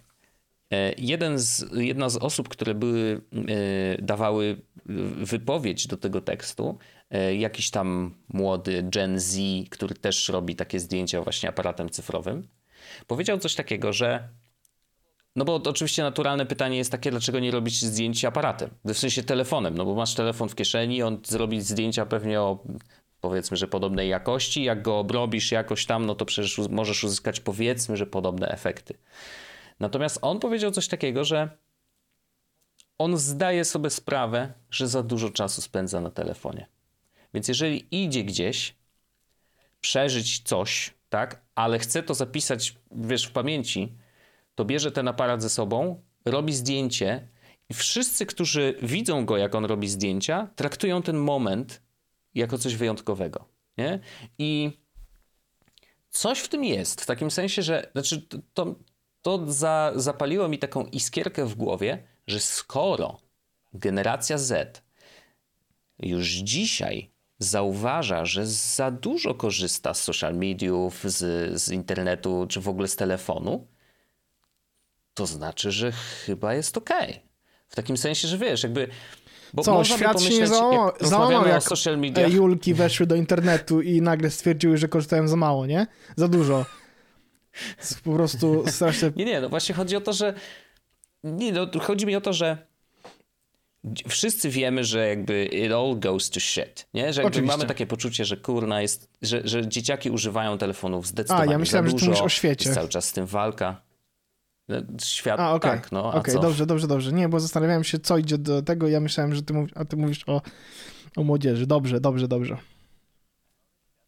Speaker 2: E, Jeden z, jedna z osób, które były, e, dawały wypowiedź do tego tekstu, e, jakiś tam młody Gen Z, który też robi takie zdjęcia właśnie aparatem cyfrowym, powiedział coś takiego, że no bo oczywiście naturalne pytanie jest takie, dlaczego nie robić zdjęć aparatem? W sensie telefonem, no bo masz telefon w kieszeni, on zrobi zdjęcia pewnie o powiedzmy, że podobnej jakości. Jak go obrobisz jakoś tam, no to przecież możesz uzyskać powiedzmy, że podobne efekty. Natomiast on powiedział coś takiego, że on zdaje sobie sprawę, że za dużo czasu spędza na telefonie. Więc jeżeli idzie gdzieś, przeżyć coś, tak, ale chce to zapisać, wiesz, w pamięci, to bierze ten aparat ze sobą, robi zdjęcie i wszyscy, którzy widzą go, jak on robi zdjęcia, traktują ten moment jako coś wyjątkowego. Nie? I coś w tym jest, w takim sensie, że znaczy to, to, za, zapaliło mi taką iskierkę w głowie, że skoro generacja Z już dzisiaj zauważa, że za dużo korzysta z social mediów, z, z internetu, czy w ogóle z telefonu, to znaczy, że chyba jest okej. W takim sensie, że wiesz, jakby. Bo
Speaker 1: Co, świat się nie załamał,
Speaker 2: jak
Speaker 1: załamał jak
Speaker 2: social mediach.
Speaker 1: Julki weszły do internetu i nagle stwierdziły, że korzystają za mało, nie? Za dużo. Po prostu strasznie...
Speaker 2: Nie, nie, no właśnie chodzi o to, że. Nie, no, chodzi mi o to, że wszyscy wiemy, że jakby it all goes to shit, nie? Że jakby mamy takie poczucie, że kurna jest, że, że dzieciaki używają telefonów zdecydowanie
Speaker 1: A, ja myślałem,
Speaker 2: za
Speaker 1: że ty mówisz o świecie.
Speaker 2: Jest cały czas z tym walka. Świat,
Speaker 1: A, okej.
Speaker 2: tak, no,
Speaker 1: Okej,
Speaker 2: co?
Speaker 1: dobrze, dobrze, dobrze. Nie, bo zastanawiałem się, co idzie do tego. Ja myślałem, że ty, mów, a ty mówisz o, o młodzieży. Dobrze, dobrze, dobrze.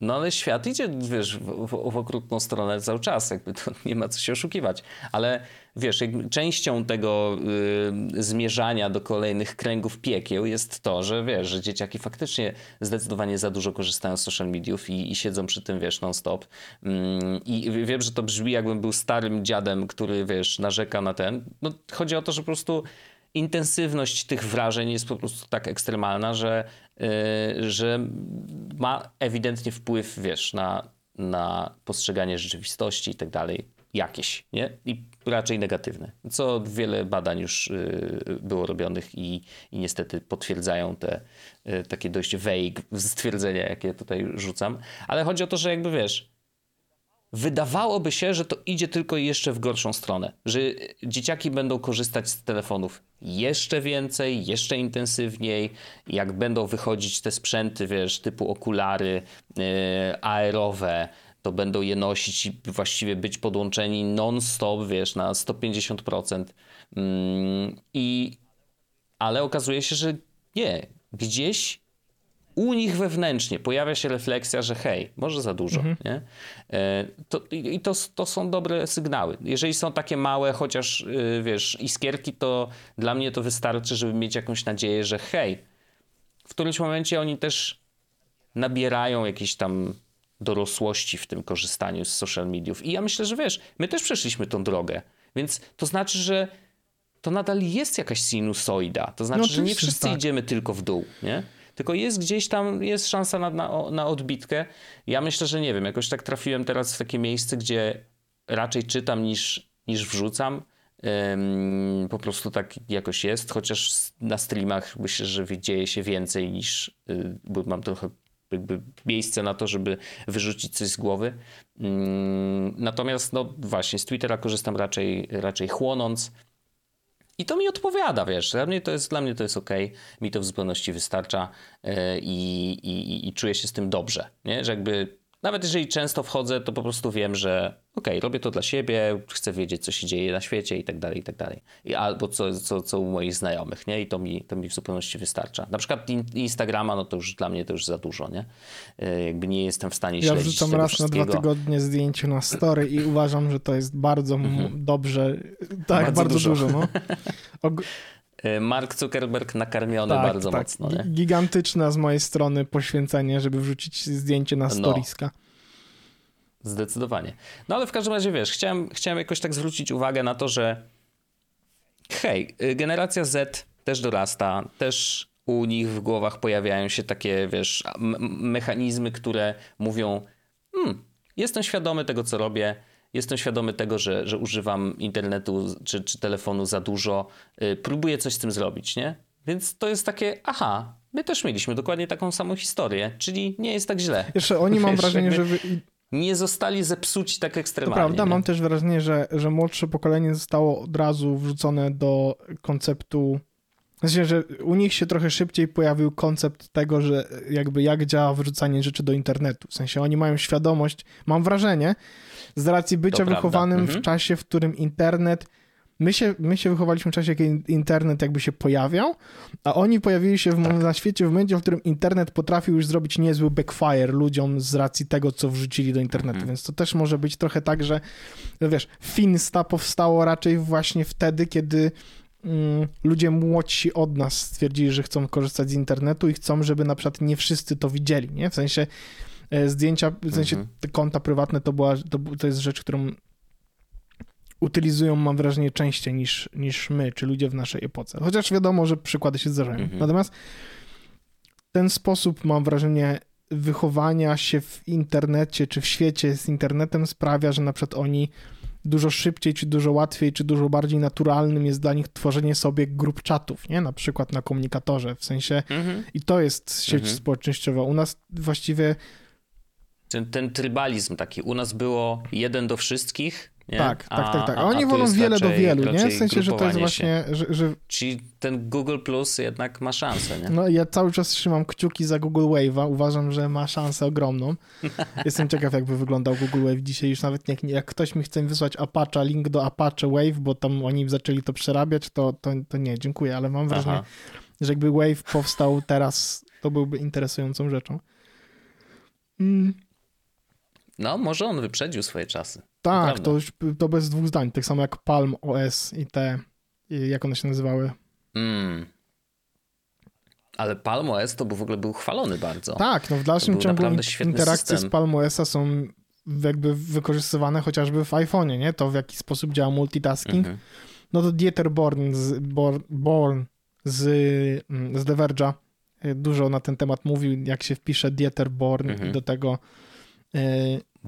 Speaker 2: No ale świat idzie, wiesz, w, w, w okrutną stronę cały czas, jakby to nie ma co się oszukiwać. Ale wiesz, częścią tego y, zmierzania do kolejnych kręgów piekieł jest to, że wiesz, że dzieciaki faktycznie zdecydowanie za dużo korzystają z social mediów i, i siedzą przy tym, wiesz, non-stop. Ym, I wiem, że to brzmi jakbym był starym dziadem, który, wiesz, narzeka na ten. No chodzi o to, że po prostu intensywność tych wrażeń jest po prostu tak ekstremalna, że, yy, że ma ewidentnie wpływ, wiesz, na, na postrzeganie rzeczywistości i tak dalej. Jakieś, nie? I raczej negatywne. Co wiele badań już yy, było robionych i, i niestety potwierdzają te yy, takie dość vague stwierdzenia, jakie tutaj rzucam. Ale chodzi o to, że jakby wiesz, wydawałoby się, że to idzie tylko jeszcze w gorszą stronę, że dzieciaki będą korzystać z telefonów jeszcze więcej, jeszcze intensywniej, jak będą wychodzić te sprzęty, wiesz, typu okulary yy, aerowe, to będą je nosić i właściwie być podłączeni non-stop, wiesz, na 150%. Mm, I, ale okazuje się, że nie. Gdzieś u nich wewnętrznie pojawia się refleksja, że hej, może za dużo. Nie? E, To, I i to, to są dobre sygnały. Jeżeli są takie małe, chociaż y, wiesz, iskierki, to dla mnie to wystarczy, żeby mieć jakąś nadzieję, że hej, w którymś momencie oni też nabierają jakiejś tam dorosłości w tym korzystaniu z social mediów. I ja myślę, że wiesz, my też przeszliśmy tą drogę, więc to znaczy, że to nadal jest jakaś sinusoida. To znaczy, no, że nie wszyscy tak. idziemy tylko w dół, nie? Tylko jest gdzieś tam, jest szansa na, na, na odbitkę. Ja myślę, że nie wiem, jakoś tak trafiłem teraz w takie miejsce, gdzie raczej czytam niż, niż wrzucam. Um, po prostu tak jakoś jest, chociaż na streamach myślę, że dzieje się więcej niż, y, bo mam trochę jakby miejsce na to, żeby wyrzucić coś z głowy. Um, natomiast no właśnie z Twittera korzystam raczej, raczej chłonąc. I to mi odpowiada, wiesz. Dla mnie to jest, dla mnie to jest ok, mi to w zupełności wystarcza yy, i, i, i czuję się z tym dobrze. Nie? Że jakby nawet jeżeli często wchodzę, to po prostu wiem, że okej, okay, robię to dla siebie, chcę wiedzieć, co się dzieje na świecie i tak dalej, i tak dalej. I albo co, co, co u moich znajomych, nie? I to mi, to mi w zupełności wystarcza. Na przykład Instagrama, no to już dla mnie to już za dużo, nie? E, jakby nie jestem w stanie śledzić Ja
Speaker 1: wrzucam raz na dwa tygodnie zdjęcie na story i uważam, że to jest bardzo mhm. dobrze, tak, bardzo, bardzo dużo. dużo no.
Speaker 2: Mark Zuckerberg nakarmiony tak, bardzo tak. mocno. Nie?
Speaker 1: Gigantyczne z mojej strony poświęcenie, żeby wrzucić zdjęcie na no. storiska.
Speaker 2: No, zdecydowanie. No ale w każdym razie wiesz, chciałem, chciałem jakoś tak zwrócić uwagę na to, że hej, y, generacja Z też dorasta, też u nich w głowach pojawiają się takie, wiesz, mechanizmy, które mówią, hmm, jestem świadomy tego, co robię, jestem świadomy tego, że, że używam internetu czy, czy telefonu za dużo, yy, próbuję coś z tym zrobić, nie? Więc to jest takie, aha, my też mieliśmy dokładnie taką samą historię, czyli nie jest tak źle.
Speaker 1: Jeszcze oni mam wrażenie, że... Wy...
Speaker 2: Nie zostali zepsuci tak ekstremalnie. To
Speaker 1: prawda, nie? mam też wrażenie, że, że młodsze pokolenie zostało od razu wrzucone do konceptu Myślę, że u nich się trochę szybciej pojawił koncept tego, że jakby jak działa wrzucanie rzeczy do internetu. W sensie oni mają świadomość, mam wrażenie, z racji bycia wychowanym mhm. w czasie, w którym internet. My się, my się wychowaliśmy w czasie, kiedy internet jakby się pojawiał, a oni pojawili się w, tak. na świecie w momencie, w którym internet potrafił już zrobić niezły backfire ludziom z racji tego, co wrzucili do internetu. Mhm. Więc to też może być trochę tak, że no wiesz, Finsta powstało raczej właśnie wtedy, kiedy mm, ludzie młodsi od nas stwierdzili, że chcą korzystać z internetu i chcą, żeby na przykład nie wszyscy to widzieli, nie? W sensie zdjęcia, w sensie mhm. te konta prywatne to, była, to, to jest rzecz, którą utylizują, mam wrażenie, częściej niż, niż my, czy ludzie w naszej epoce. Chociaż wiadomo, że przykłady się zdarzają. Mhm. Natomiast ten sposób, mam wrażenie, wychowania się w internecie, czy w świecie z internetem sprawia, że na przykład oni dużo szybciej, czy dużo łatwiej, czy dużo bardziej naturalnym jest dla nich tworzenie sobie grup czatów, nie? Na przykład na komunikatorze, w sensie mhm. i to jest sieć mhm. społecznościowa. U nas właściwie
Speaker 2: ten, ten trybalizm taki. U nas było jeden do wszystkich, nie?
Speaker 1: Tak, tak, tak, tak. A, oni wolą wiele raczej, do wielu, nie? W sensie, że to jest właśnie. Że, że...
Speaker 2: Czyli ten Google Plus jednak ma szansę, nie?
Speaker 1: No ja cały czas trzymam kciuki za Google Wave'a. Uważam, że ma szansę ogromną. Jestem ciekaw, jakby wyglądał Google Wave dzisiaj. Już nawet jak, jak ktoś mi chce wysłać Apache, link do Apache Wave, bo tam oni zaczęli to przerabiać, to, to, to nie, dziękuję, ale mam wrażenie, Aha. że jakby Wave powstał teraz, to byłby interesującą rzeczą.
Speaker 2: Mm. No, może on wyprzedził swoje czasy.
Speaker 1: Tak, to, to bez dwóch zdań. Tak samo jak Palm OS i te, jak one się nazywały. Mm.
Speaker 2: Ale Palm OS to był, w ogóle był chwalony bardzo.
Speaker 1: Tak, no w dalszym ciągu interakcje system. z Palm OS-a są jakby wykorzystywane chociażby w iPhone'ie, nie? To w jaki sposób działa multitasking. Mhm. No to Dieter Born z, Born, Born z, mm, z The Verge'a e, dużo na ten temat mówił, jak się wpisze Dieter Born mhm. i do tego e,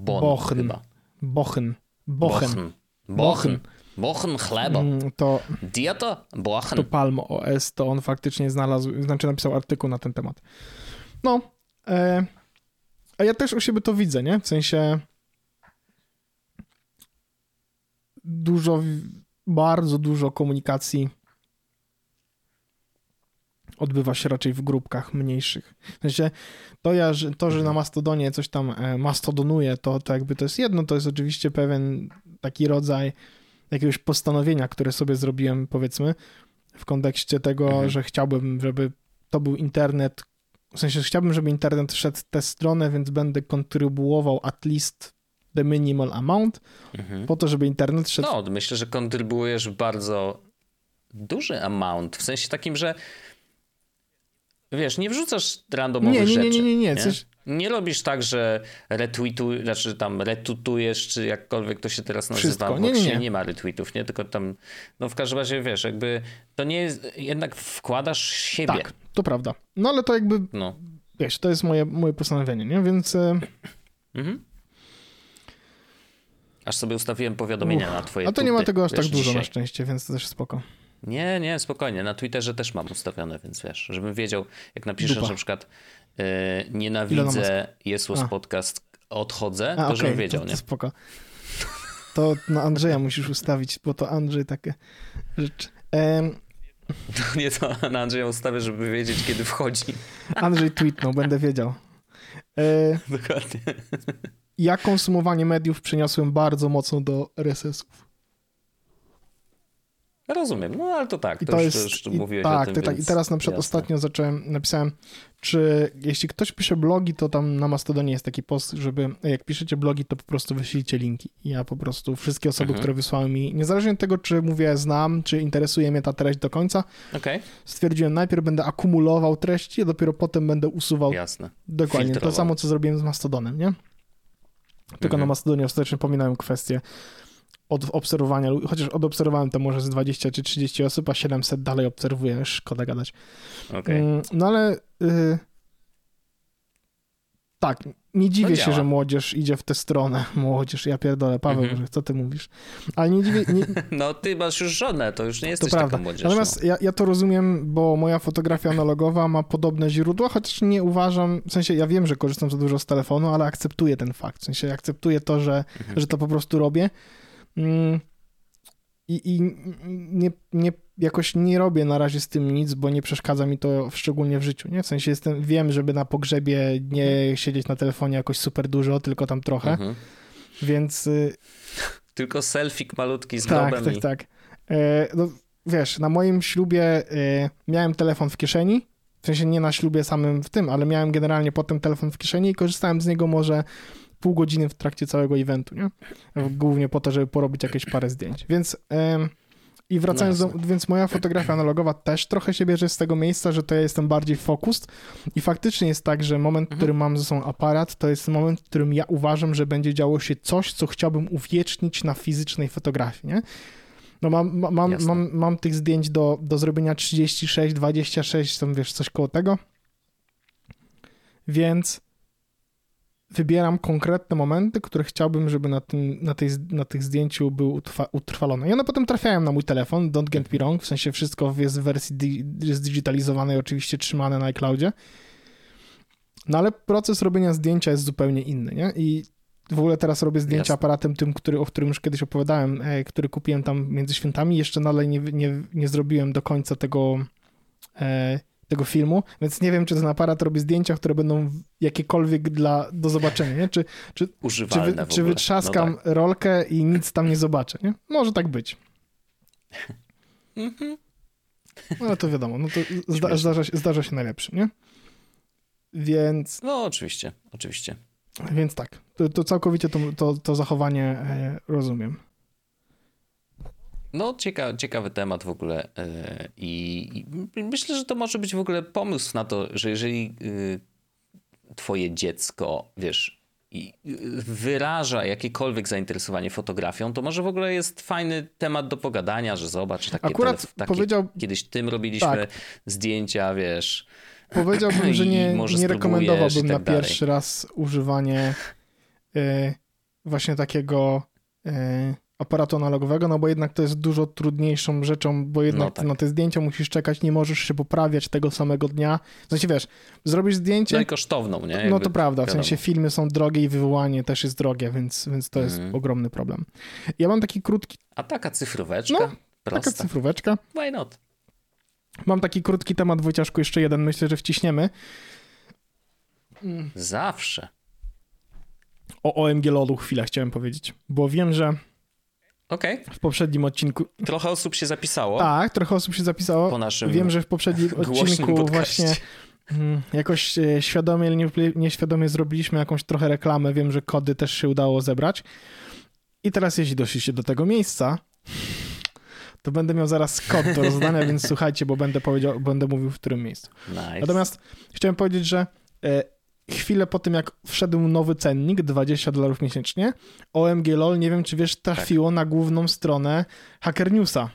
Speaker 2: Bon, Bochen. Chyba.
Speaker 1: Bochen. Bochen.
Speaker 2: Bochen. Bochen chleba. Mm,
Speaker 1: to,
Speaker 2: Dieta? Bochen.
Speaker 1: To Palm OS, to on faktycznie znalazł, znaczy napisał artykuł na ten temat. No, e, a ja też u siebie to widzę, nie? W sensie dużo, bardzo dużo komunikacji odbywa się raczej w grupkach mniejszych. W sensie to, ja, że, to, że na mhm. Mastodonie coś tam e, mastodonuje, to, to jakby to jest jedno, to jest oczywiście pewien taki rodzaj jakiegoś postanowienia, które sobie zrobiłem, powiedzmy, w kontekście tego, mhm. że chciałbym, żeby to był internet, w sensie chciałbym, żeby internet szedł tę stronę, więc będę kontrybuował at least the minimal amount, mhm. po to, żeby internet szedł...
Speaker 2: No, myślę, że kontrybuujesz bardzo duży amount, w sensie takim, że Wiesz, nie wrzucasz randomowych
Speaker 1: nie, nie,
Speaker 2: rzeczy.
Speaker 1: Nie, nie, nie, nie. Coś...
Speaker 2: nie robisz tak, że retweetujesz, znaczy tam retutujesz, czy jakkolwiek to się teraz nazywa,
Speaker 1: Wszystko.
Speaker 2: bo
Speaker 1: Nie, nie, nie.
Speaker 2: nie ma retweetów, nie? Tylko tam, no w każdym razie wiesz, jakby to nie jest, jednak wkładasz siebie.
Speaker 1: Tak, to prawda. No ale to jakby,
Speaker 2: No.
Speaker 1: wiesz, to jest moje, moje postanowienie, nie? Więc e,
Speaker 2: Mhm. Aż sobie ustawiłem powiadomienia
Speaker 1: Uff,
Speaker 2: na twoje
Speaker 1: a to nie ma tego aż tak dużo
Speaker 2: dzisiaj.
Speaker 1: na szczęście, więc to też spoko.
Speaker 2: Nie, nie, spokojnie. Na Twitterze też mam ustawione, więc wiesz, żebym wiedział, jak napiszesz
Speaker 1: Dupa.
Speaker 2: na przykład
Speaker 1: Elona
Speaker 2: nienawidzę Jesus
Speaker 1: A.
Speaker 2: podcast, odchodzę,
Speaker 1: A,
Speaker 2: to
Speaker 1: okej,
Speaker 2: żebym wiedział,
Speaker 1: to,
Speaker 2: nie?
Speaker 1: to spoko. To na Andrzeja musisz ustawić, bo to Andrzej takie rzeczy. Em,
Speaker 2: Nie to na Andrzeja ustawię, żeby wiedzieć, kiedy wchodzi.
Speaker 1: Andrzej tweetnął, będę wiedział. E,
Speaker 2: Dokładnie.
Speaker 1: ja konsumowanie mediów przeniosłem bardzo mocno do RSS-ów.
Speaker 2: Rozumiem, no ale to tak,
Speaker 1: I
Speaker 2: to,
Speaker 1: to
Speaker 2: już,
Speaker 1: jest.
Speaker 2: już
Speaker 1: i,
Speaker 2: mówiłeś
Speaker 1: tak,
Speaker 2: o tym,
Speaker 1: ty, tak. I
Speaker 2: więc
Speaker 1: teraz na przykład
Speaker 2: jasne.
Speaker 1: ostatnio zacząłem, napisałem, czy jeśli ktoś pisze blogi, to tam na Mastodonie jest taki post, żeby jak piszecie blogi, to po prostu wyślijcie linki. I ja po prostu wszystkie osoby,
Speaker 2: Mhm.
Speaker 1: które wysłały mi, niezależnie od tego, czy mówię znam, czy interesuje mnie ta treść do końca,
Speaker 2: Okej,
Speaker 1: stwierdziłem, najpierw będę akumulował treści, a dopiero potem będę usuwał
Speaker 2: jasne.
Speaker 1: dokładnie to
Speaker 2: filtrował.
Speaker 1: samo, co zrobiłem z Mastodonem, nie? Tylko
Speaker 2: Mhm.
Speaker 1: na Mastodonie ostatecznie pominąłem kwestię od obserwowania, chociaż odobserwowałem to może z 20 czy 30 osób, a 700 dalej obserwuję, szkoda gadać.
Speaker 2: Okej.
Speaker 1: Mm, No ale y, tak, nie dziwię
Speaker 2: To
Speaker 1: się,
Speaker 2: działa.
Speaker 1: że młodzież idzie w tę stronę. Młodzież, ja pierdolę, Paweł,
Speaker 2: Mhm.
Speaker 1: może, co ty mówisz? Ale nie dziwię, nie,
Speaker 2: No ty masz już żonę, to już nie
Speaker 1: to
Speaker 2: jesteś
Speaker 1: prawda.
Speaker 2: taka młodzież.
Speaker 1: Natomiast ja, ja to rozumiem, bo moja fotografia analogowa ma podobne źródła, chociaż nie uważam, w sensie ja wiem, że korzystam za dużo z telefonu, ale akceptuję ten fakt. W sensie akceptuję to, że,
Speaker 2: Mhm.
Speaker 1: że to po prostu robię. Mm, I, i nie, nie, jakoś nie robię na razie z tym nic, bo nie przeszkadza mi to szczególnie w życiu. Nie? W sensie jestem, wiem, żeby na pogrzebie nie siedzieć na telefonie jakoś super dużo, tylko tam trochę,
Speaker 2: Mhm.
Speaker 1: więc y,
Speaker 2: Tylko selfik malutki z
Speaker 1: tak,
Speaker 2: grobem
Speaker 1: tak,
Speaker 2: i...
Speaker 1: tak. E, no, wiesz, na moim ślubie e, miałem telefon w kieszeni, w sensie nie na ślubie samym w tym, ale miałem generalnie potem telefon w kieszeni i korzystałem z niego może pół godziny w trakcie całego eventu, nie? Głównie po to, żeby porobić jakieś parę zdjęć. Więc em, i wracając
Speaker 2: No
Speaker 1: do, więc moja fotografia analogowa też trochę się bierze z tego miejsca, że to ja jestem bardziej focused i faktycznie jest tak, że moment, w
Speaker 2: Mhm.
Speaker 1: którym mam ze sobą aparat, to jest moment, w którym ja uważam, że będzie działo się coś, co chciałbym uwiecznić na fizycznej fotografii, nie? No mam, ma- mam,
Speaker 2: Jasne.
Speaker 1: mam, mam tych zdjęć do, do zrobienia 36, 26, tam wiesz, coś koło tego. Więc wybieram konkretne momenty, które chciałbym, żeby na, tym, na, tej, na tych zdjęciu były utrwa, utrwalone. I one potem trafiają na mój telefon, don't get me wrong, w sensie wszystko jest w wersji di, zdigitalizowanej, oczywiście trzymane na iCloudzie. No ale proces robienia zdjęcia jest zupełnie inny, nie? I w ogóle teraz robię zdjęcia aparatem tym, który, o którym już kiedyś opowiadałem, e, który kupiłem tam między świętami. Jeszcze dalej nie, nie, nie zrobiłem do końca tego, e, tego filmu, więc nie wiem, czy ten aparat robi zdjęcia, które będą jakiekolwiek dla, do zobaczenia, nie? Czy, czy, czy, wy, czy wytrzaskam
Speaker 2: No tak.
Speaker 1: rolkę i nic tam nie zobaczę, nie? Może tak być.
Speaker 2: Mhm.
Speaker 1: No ale to wiadomo, no to zda, zdarza, się, zdarza się najlepszy, nie? Więc,
Speaker 2: No oczywiście, oczywiście.
Speaker 1: więc tak, to, to całkowicie to, to, to zachowanie e, rozumiem.
Speaker 2: No, cieka, ciekawy temat w ogóle e, i, i myślę, że to może być w ogóle pomysł na to, że jeżeli y, twoje dziecko, wiesz, y, wyraża jakiekolwiek zainteresowanie fotografią, to może w ogóle jest fajny temat do pogadania, że zobacz, takie,
Speaker 1: Akurat
Speaker 2: telef- takie
Speaker 1: powiedział,
Speaker 2: kiedyś tym robiliśmy
Speaker 1: Tak.
Speaker 2: zdjęcia, wiesz.
Speaker 1: powiedziałbym, że nie, nie rekomendowałbym na
Speaker 2: tak dalej.
Speaker 1: pierwszy raz używanie e, właśnie takiego e, aparatu analogowego, no bo jednak to jest dużo trudniejszą rzeczą, bo jednak
Speaker 2: No tak.
Speaker 1: na te zdjęcia musisz czekać, nie możesz się poprawiać tego samego dnia. Znaczy wiesz, zrobisz zdjęcie,
Speaker 2: No i kosztowną, nie?
Speaker 1: No
Speaker 2: Jakby,
Speaker 1: to prawda, w
Speaker 2: wiadomo.
Speaker 1: sensie filmy są drogie i wywołanie też jest drogie, więc, więc to jest
Speaker 2: Mhm.
Speaker 1: ogromny problem. Ja mam taki krótki,
Speaker 2: A taka cyfróweczka?
Speaker 1: No, taka
Speaker 2: prosta.
Speaker 1: cyfróweczka.
Speaker 2: Why not?
Speaker 1: Mam taki krótki temat, Wojciaszku, jeszcze jeden, myślę, że wciśniemy.
Speaker 2: Zawsze.
Speaker 1: O OMG LOLu chwilę chciałem powiedzieć, bo wiem, że
Speaker 2: Okej.
Speaker 1: w poprzednim odcinku...
Speaker 2: Trochę osób się zapisało
Speaker 1: Tak, trochę osób się zapisało.
Speaker 2: po naszym
Speaker 1: Wiem, że w poprzednim odcinku właśnie mm, jakoś e, świadomie nieświadomie zrobiliśmy jakąś trochę reklamę. Wiem, że kody też się udało zebrać. I teraz, jeśli doszliście do tego miejsca, to będę miał zaraz kod do rozdania, więc słuchajcie, bo będę powiedział, będę mówił w którym miejscu.
Speaker 2: Nice.
Speaker 1: Natomiast chciałem powiedzieć, że e, chwilę po tym, jak wszedł nowy cennik, 20 dolarów miesięcznie, OMG LOL, nie wiem czy wiesz, trafiło tak. na główną stronę Hacker Newsa.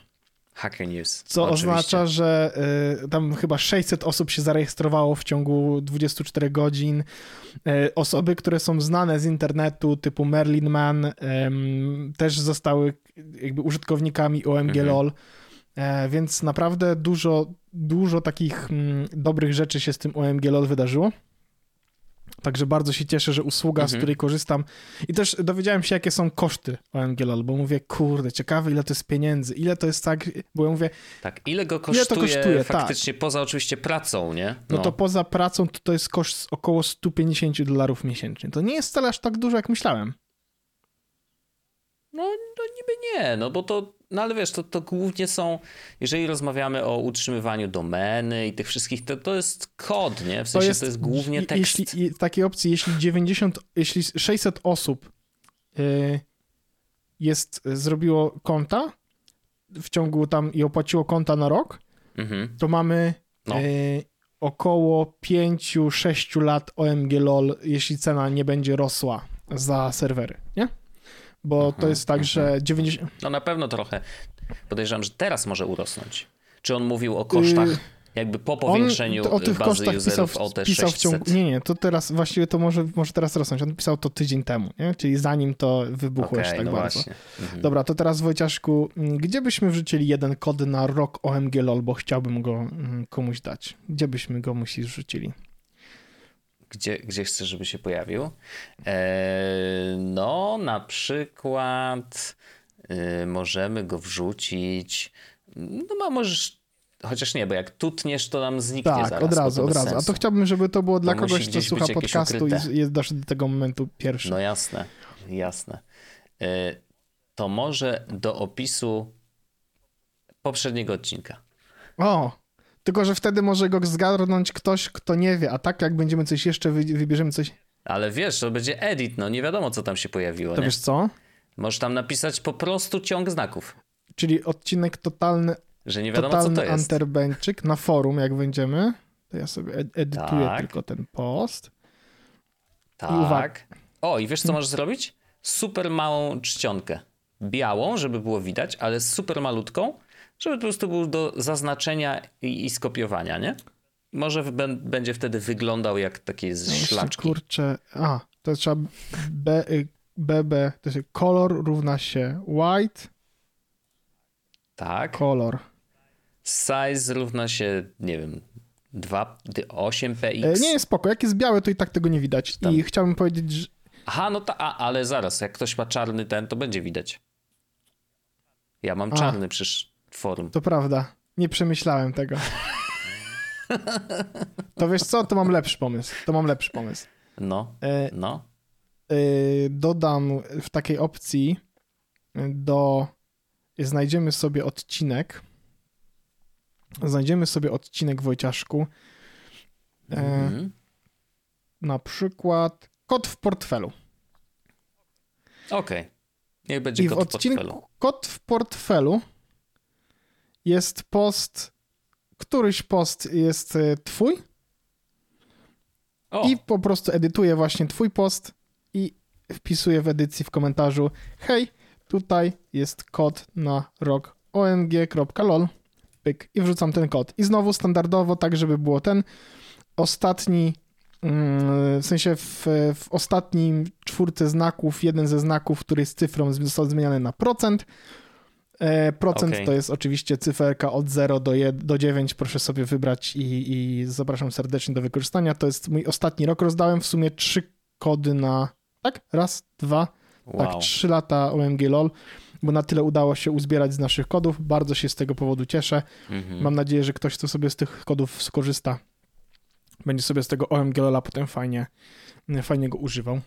Speaker 2: Hacker News.
Speaker 1: Co oczywiście. oznacza, że y, tam chyba 600 osób się zarejestrowało w ciągu 24 godzin. Y, osoby, które są znane z internetu, typu Merlin Man, y, też zostały jakby użytkownikami OMG mhm. LOL. E, więc naprawdę dużo, dużo takich mm, dobrych rzeczy się z tym OMG LOL wydarzyło. Także bardzo się cieszę, że usługa, mhm. z której korzystam. I też dowiedziałem się, jakie są koszty OMG LOL, bo mówię, kurde, ciekawe, ile to jest pieniędzy, ile to jest tak, bo ja mówię.
Speaker 2: Tak, ile go kosztuje, ile to kosztuje tak. faktycznie tak. poza oczywiście pracą, nie?
Speaker 1: No. no. to poza pracą to, to jest koszt około 150 dolarów miesięcznie. To nie jest wcale aż tak dużo, jak myślałem.
Speaker 2: No, no niby nie, no bo to no ale wiesz, to, to głównie są, jeżeli rozmawiamy o utrzymywaniu domeny i tych wszystkich, to, to jest kod, nie? W sensie to jest, to jest głównie tekst.
Speaker 1: Jeśli, w takiej opcji, jeśli 90, jeśli 600 osób yy, jest, zrobiło konta w ciągu tam i opłaciło konta na rok, mhm. to mamy no. yy, około 5-6 lat OMG LOL, jeśli cena nie będzie rosła za serwery, nie? Bo to mhm, jest tak, że 90... Mhm.
Speaker 2: No na pewno trochę. Podejrzewam, że teraz może urosnąć. Czy on mówił o kosztach y, jakby po powiększeniu on o tych bazy kosztach pisał, o te pisał w ciągu,
Speaker 1: Nie, nie, to teraz właściwie to może, może teraz rosnąć. On pisał to tydzień temu, nie? czyli zanim to wybuchło okay, tak no bardzo. Mhm. Dobra, to teraz Wojciaszku, gdzie byśmy wrzucili jeden kod na rok OMG LOL, bo chciałbym go mm, komuś dać? Gdzie byśmy go musisz wrzucili?
Speaker 2: Gdzie, gdzie chcesz, żeby się pojawił. E, no, na przykład e, możemy go wrzucić. No, możesz. Chociaż nie, bo jak tutniesz, to nam zniknie
Speaker 1: tak,
Speaker 2: zaraz.
Speaker 1: od razu, od razu. A to chciałbym, żeby to było to dla kogoś, kto słucha podcastu ukryte. i jest doszedł do tego momentu pierwszy.
Speaker 2: No jasne, jasne. E, to może do opisu poprzedniego odcinka.
Speaker 1: O, tylko, że wtedy może go zgarnąć ktoś, kto nie wie, a tak jak będziemy coś jeszcze, wybierzemy coś...
Speaker 2: Ale wiesz, to będzie edit, no nie wiadomo, co tam się pojawiło,
Speaker 1: To
Speaker 2: nie?
Speaker 1: wiesz co?
Speaker 2: Możesz tam napisać po prostu ciąg znaków.
Speaker 1: Czyli odcinek totalny...
Speaker 2: Że nie wiadomo, co to jest.
Speaker 1: Anterbenczyk na forum, jak będziemy. To ja sobie edytuję tak. tylko ten post.
Speaker 2: Tak. O, i wiesz, co możesz zrobić? Super małą czcionkę. Białą, żeby było widać, ale super malutką żeby po prostu był do zaznaczenia i, i skopiowania, nie? Może będzie wtedy wyglądał jak takie no szlaczki.
Speaker 1: Kurczę, a, to trzeba B, BB, y, to jest color równa się white.
Speaker 2: Tak.
Speaker 1: Color.
Speaker 2: Size równa się, nie wiem, 2, 8px. E,
Speaker 1: nie, spoko. Jak jest białe, to i tak tego nie widać. Tam. I chciałbym powiedzieć, że...
Speaker 2: Aha, no ta, a, ale zaraz, jak ktoś ma czarny ten, to będzie widać. Ja mam czarny, a. przecież forum.
Speaker 1: To prawda. Nie przemyślałem tego. To wiesz co? To mam lepszy pomysł. To mam lepszy pomysł.
Speaker 2: No, e, no.
Speaker 1: E, dodam w takiej opcji do... Znajdziemy sobie odcinek. Znajdziemy sobie odcinek Wojciaszku. Mm. Na przykład kod w portfelu.
Speaker 2: Okej. Okay. Niech będzie I kod w odcinku w portfelu.
Speaker 1: Kod w portfelu jest post, któryś post jest e, twój o. i po prostu edytuję właśnie twój post i wpisuję w edycji w komentarzu hej, tutaj jest kod na rok omg.lol pyk i wrzucam ten kod. I znowu standardowo tak, żeby było ten ostatni mm, w sensie w, w ostatnim czwórce znaków, jeden ze znaków, który jest cyfrą, został zmieniony na procent. E, procent okay. to jest oczywiście cyferka od 0 do, 1, do 9. Proszę sobie wybrać i, i zapraszam serdecznie do wykorzystania. To jest mój ostatni rok. Rozdałem w sumie trzy kody na. Tak? Raz, dwa. Tak, wow. Tak, trzy lata OMG LOL, bo na tyle udało się uzbierać z naszych kodów. Bardzo się z tego powodu cieszę. Mhm. Mam nadzieję, że ktoś, kto sobie z tych kodów skorzysta, będzie sobie z tego OMG LOLa potem fajnie, fajnie go używał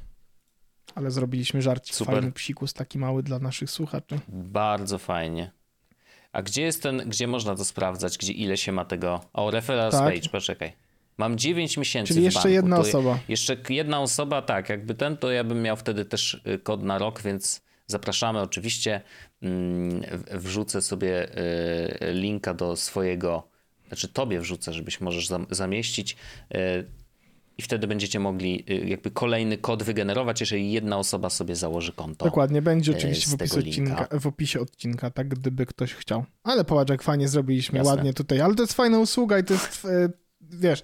Speaker 1: ale zrobiliśmy żarcik Super. fajny psikus, taki mały dla naszych słuchaczy.
Speaker 2: Bardzo fajnie. A gdzie jest ten, gdzie można to sprawdzać, gdzie ile się ma tego? O, referral tak. page, poczekaj. Mam 9 miesięcy
Speaker 1: Czyli jeszcze
Speaker 2: banku.
Speaker 1: jedna osoba.
Speaker 2: Jeszcze jedna osoba, tak, jakby ten, to ja bym miał wtedy też y, kod na rok, więc zapraszamy oczywiście. Mm, wrzucę sobie y, linka do swojego, znaczy tobie wrzucę, żebyś możesz zamieścić y, i wtedy będziecie mogli y, jakby kolejny kod wygenerować, jeżeli jedna osoba sobie założy konto.
Speaker 1: Dokładnie, będzie
Speaker 2: e,
Speaker 1: oczywiście w, opisie odcinka, w opisie odcinka, tak gdyby ktoś chciał. Ale popatrz, jak fajnie zrobiliśmy,
Speaker 2: Jasne.
Speaker 1: ładnie tutaj. Ale to jest fajna usługa i to jest, e, wiesz,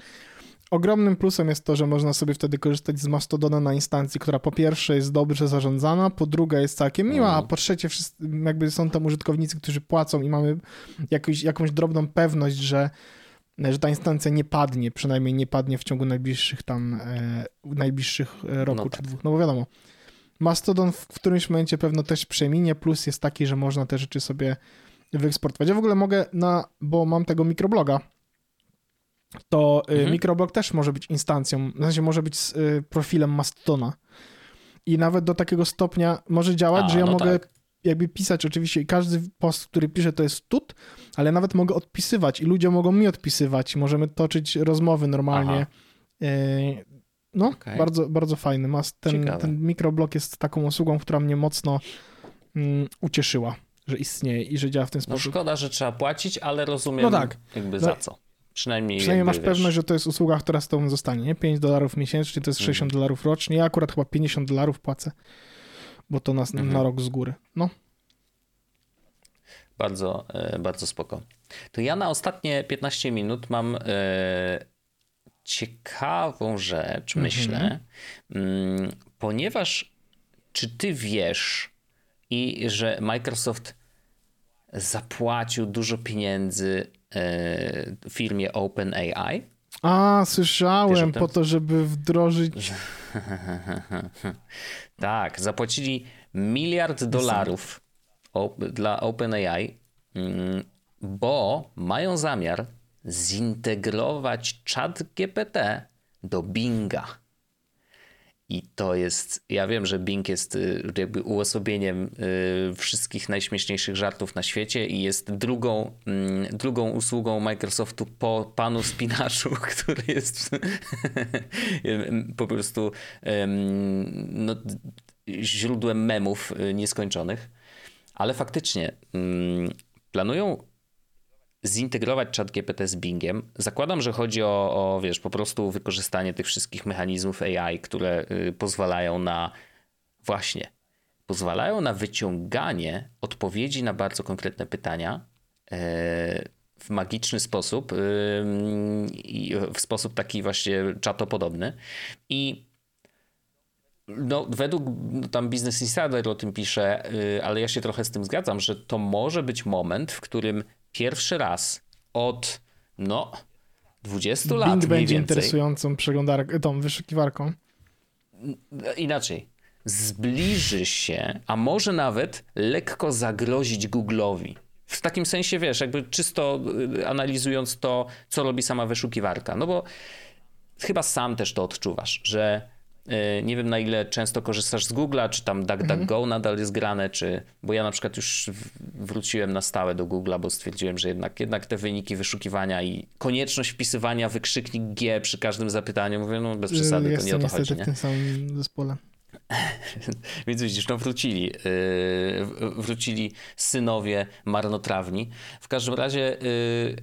Speaker 1: ogromnym plusem jest to, że można sobie wtedy korzystać z Mastodona na instancji, która po pierwsze jest dobrze zarządzana, po drugie jest całkiem miła, a
Speaker 2: Mhm.
Speaker 1: po trzecie wszyscy, jakby są tam użytkownicy, którzy płacą i mamy jakąś, jakąś drobną pewność, że że ta instancja nie padnie, przynajmniej nie padnie w ciągu najbliższych tam, e, najbliższych e, roku
Speaker 2: No
Speaker 1: czy
Speaker 2: tak.
Speaker 1: dwóch. No bo wiadomo, Mastodon w którymś momencie pewno też przeminie, plus jest taki, że można te rzeczy sobie wyeksportować. Ja w ogóle mogę na, bo mam tego mikrobloga, to y,
Speaker 2: Mhm.
Speaker 1: mikroblog też może być instancją, w sensie może być z y, profilem Mastodona. I nawet do takiego stopnia może działać,
Speaker 2: A,
Speaker 1: że ja
Speaker 2: no
Speaker 1: mogę
Speaker 2: tak.
Speaker 1: Jakby pisać oczywiście i każdy post, który piszę to jest tut, ale nawet mogę odpisywać i ludzie mogą mi odpisywać i możemy toczyć rozmowy normalnie. Y, No,
Speaker 2: Okej.
Speaker 1: bardzo, bardzo fajny. Mas- Ten,
Speaker 2: Ciekawe.
Speaker 1: ten mikroblog jest taką usługą, która mnie mocno mm, ucieszyła, że istnieje i że działa w ten
Speaker 2: No
Speaker 1: sposób.
Speaker 2: szkoda, że trzeba płacić, ale rozumiem
Speaker 1: No tak.
Speaker 2: jakby
Speaker 1: No,
Speaker 2: za co. Przynajmniej,
Speaker 1: Przynajmniej
Speaker 2: jakby,
Speaker 1: masz
Speaker 2: wiesz,
Speaker 1: pewność, że to jest usługa, która z tobą zostanie, nie? 5 dolarów miesięcznie, to jest
Speaker 2: Mhm.
Speaker 1: 60 dolarów rocznie. Ja akurat chyba 50 dolarów płacę, bo to na,
Speaker 2: Mhm.
Speaker 1: na rok z góry. No,
Speaker 2: Bardzo, e, bardzo spoko. To ja na ostatnie 15 minut mam e, ciekawą rzecz,
Speaker 1: Mhm.
Speaker 2: myślę, mm, ponieważ czy ty wiesz i że Microsoft zapłacił dużo pieniędzy e, firmie OpenAI?
Speaker 1: A, słyszałem po to, żeby wdrożyć.
Speaker 2: tak, zapłacili miliard dolarów o, dla OpenAI, mm, bo mają zamiar zintegrować chat GPT do Binga. I to jest, ja wiem, że Bing jest y, jakby uosobieniem y, wszystkich najśmieszniejszych żartów na świecie i jest drugą, mm, drugą usługą Microsoftu po panu spinaczu, który jest po prostu no, źródłem memów y, nieskończonych. Ale faktycznie mm, planują zintegrować chat GPT z Bingiem. Zakładam, że chodzi o, o wiesz, po prostu wykorzystanie tych wszystkich mechanizmów AI, które y, pozwalają na właśnie, pozwalają na wyciąganie odpowiedzi na bardzo konkretne pytania e, w magiczny sposób y, w sposób taki właśnie czatopodobny. I no, według no, tam Business Insider o tym pisze, y, ale ja się trochę z tym zgadzam, że to może być moment, w którym pierwszy raz od no 20 lat
Speaker 1: Bing
Speaker 2: mniej
Speaker 1: będzie
Speaker 2: więcej,
Speaker 1: interesującą przeglądarką, tą wyszukiwarką.
Speaker 2: inaczej, zbliży się, a może nawet lekko zagrozić Google'owi. W takim sensie, wiesz, jakby czysto y, analizując to, co robi sama wyszukiwarka. No bo chyba sam też to odczuwasz, że nie wiem na ile często korzystasz z Google'a, czy tam DuckDuckGo nadal jest grane, czy... Bo ja na przykład już wróciłem na stałe do Google'a, bo stwierdziłem, że jednak, jednak te wyniki wyszukiwania i konieczność wpisywania wykrzyknik G przy każdym zapytaniu, mówię, no bez przesady, to
Speaker 1: Jestem
Speaker 2: nie o to chodzi,
Speaker 1: w
Speaker 2: nie?
Speaker 1: tym samym zespole.
Speaker 2: Więc widzisz, no wrócili, yy, wrócili synowie marnotrawni. W każdym razie, yy,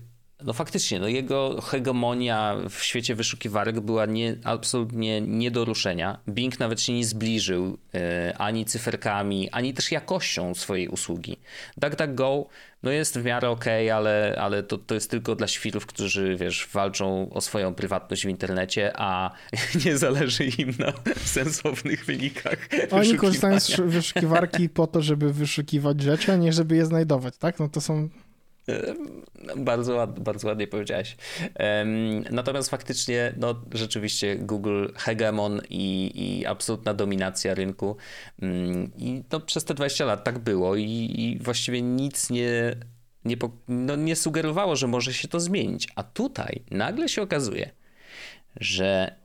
Speaker 2: no faktycznie, no jego hegemonia w świecie wyszukiwarek była nie, absolutnie nie do ruszenia. Bing nawet się nie zbliżył yy, ani cyferkami, ani też jakością swojej usługi. DuckDuckGo no jest w miarę okej, ale, ale to, to jest tylko dla świrów, którzy, wiesz, walczą o swoją prywatność w internecie, a nie zależy im na sensownych wynikach
Speaker 1: Oni korzystają z wyszukiwarki po to, żeby wyszukiwać rzeczy, a nie żeby je znajdować, tak? No to są
Speaker 2: Bardzo, ład, bardzo ładnie powiedziałeś. Natomiast faktycznie, no rzeczywiście Google hegemon i, i absolutna dominacja rynku. Mm, I no, przez te 20 lat tak było i, i właściwie nic nie, nie, no, nie sugerowało, że może się to zmienić. A tutaj nagle się okazuje, że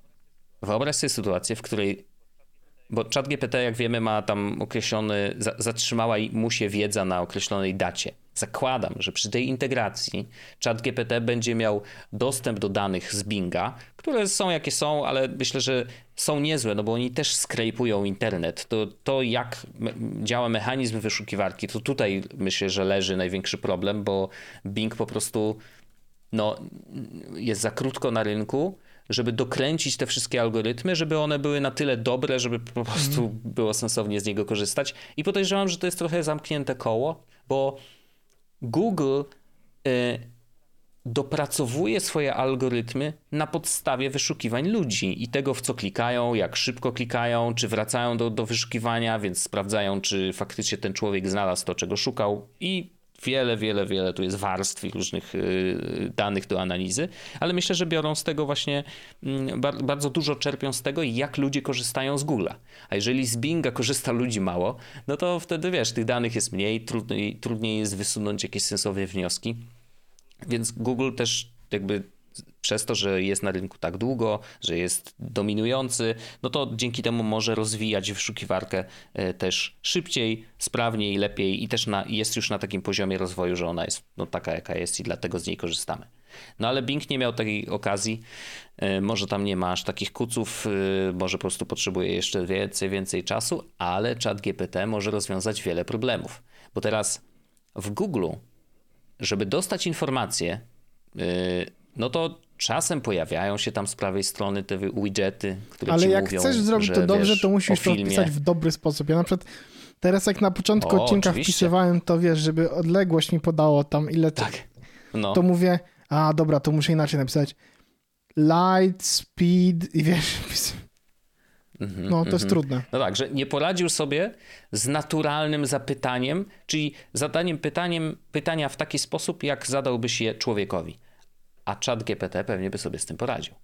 Speaker 2: wyobraź sobie sytuację, w której bo ChatGPT, jak wiemy, ma tam określony, za, zatrzymała mu się wiedza na określonej dacie. Zakładam, że przy tej integracji ChatGPT będzie miał dostęp do danych z Binga, które są jakie są, ale myślę, że są niezłe, no bo oni też skrejpują internet. To, to jak działa mechanizm wyszukiwarki, to tutaj myślę, że leży największy problem, bo Bing po prostu no, jest za krótko na rynku, żeby dokręcić te wszystkie algorytmy, żeby one były na tyle dobre, żeby po prostu mm. było sensownie z niego korzystać. I podejrzewam, że to jest trochę zamknięte koło, bo Google y, dopracowuje swoje algorytmy na podstawie wyszukiwań ludzi i tego, w co klikają, jak szybko klikają, czy wracają do, do wyszukiwania, więc sprawdzają, czy faktycznie ten człowiek znalazł to, czego szukał i wiele, wiele, wiele tu jest warstw i różnych y, danych do analizy, ale myślę, że biorą z tego właśnie, mm, bardzo dużo czerpią z tego, jak ludzie korzystają z Google'a. A jeżeli z Binga korzysta ludzi mało, no to wtedy wiesz, tych danych jest mniej, trudniej, trudniej jest wysunąć jakieś sensowne wnioski. Więc Google też jakby przez to, że jest na rynku tak długo, że jest dominujący, no to dzięki temu może rozwijać wyszukiwarkę e, też szybciej, sprawniej, lepiej i też na, jest już na takim poziomie rozwoju, że ona jest no, taka, jaka jest i dlatego z niej korzystamy. No ale Bing nie miał takiej okazji, e, może tam nie ma aż takich kuców, e, może po prostu potrzebuje jeszcze więcej, więcej czasu, ale czat GPT może rozwiązać wiele problemów. Bo teraz w Google, żeby dostać informacje, no to czasem pojawiają się tam z prawej strony te widgety, które
Speaker 1: Ale
Speaker 2: ci
Speaker 1: jak
Speaker 2: mówią,
Speaker 1: chcesz zrobić to dobrze,
Speaker 2: wiesz,
Speaker 1: to musisz to wpisać w dobry sposób. Ja na przykład teraz jak na początku o, odcinka oczywiście. wpisywałem, to wiesz, żeby odległość mi podało tam ile tak. no. to mówię, a dobra, to muszę inaczej napisać. Light, speed i wiesz, mhm, no, to jest mhm. trudne.
Speaker 2: No tak, że nie poradził sobie z naturalnym zapytaniem, czyli zadaniem pytaniem, pytania w taki sposób, jak zadałbyś je człowiekowi a czat GPT pewnie by sobie z tym poradził.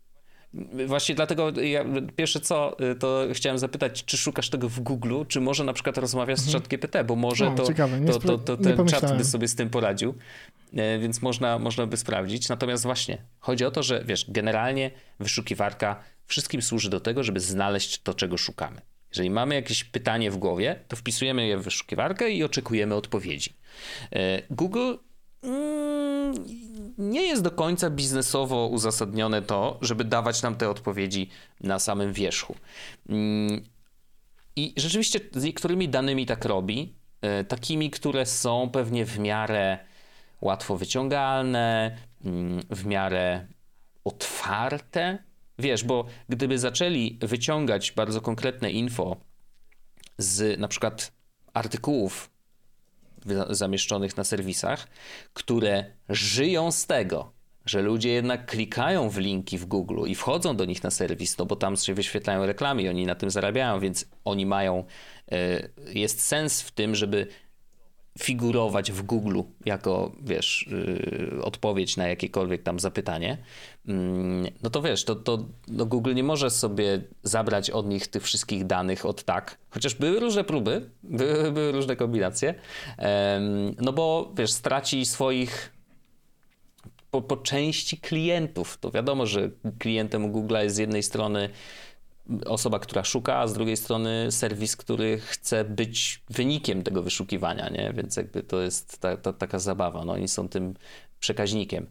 Speaker 2: Właśnie dlatego ja pierwsze co, y, to chciałem zapytać, czy szukasz tego w Google, czy może na przykład rozmawiasz z mhm. chat GPT, bo może no, to, to, to, to, ten czat by sobie z tym poradził, e, więc można, można by sprawdzić. Natomiast właśnie, chodzi o to, że wiesz, generalnie wyszukiwarka wszystkim służy do tego, żeby znaleźć to, czego szukamy. Jeżeli mamy jakieś pytanie w głowie, to wpisujemy je w wyszukiwarkę i oczekujemy odpowiedzi. E, Google nie jest do końca biznesowo uzasadnione to, żeby dawać nam te odpowiedzi na samym wierzchu. Mm, I rzeczywiście z niektórymi danymi tak robi, e, takimi, które są pewnie w miarę łatwo wyciągalne, mm, w miarę otwarte. Wiesz, bo gdyby zaczęli wyciągać bardzo konkretne info z na przykład artykułów zamieszczonych na serwisach, które żyją z tego, że ludzie jednak klikają w linki w Google i wchodzą do nich na serwis, no bo tam się wyświetlają reklamy i oni na tym zarabiają, więc oni mają, e, jest sens w tym, żeby figurować w Google jako, wiesz, yy, odpowiedź na jakiekolwiek tam zapytanie, yy, no to wiesz, to, to no Google nie może sobie zabrać od nich tych wszystkich danych od tak, chociaż były różne próby, były, były różne kombinacje, yy, no bo wiesz, straci swoich po, po części klientów. To wiadomo, że klientem Google'a jest z jednej strony osoba, która szuka, a z drugiej strony serwis, który chce być wynikiem tego wyszukiwania, nie? Więc jakby to jest ta, ta, taka zabawa. No, oni są tym przekaźnikiem.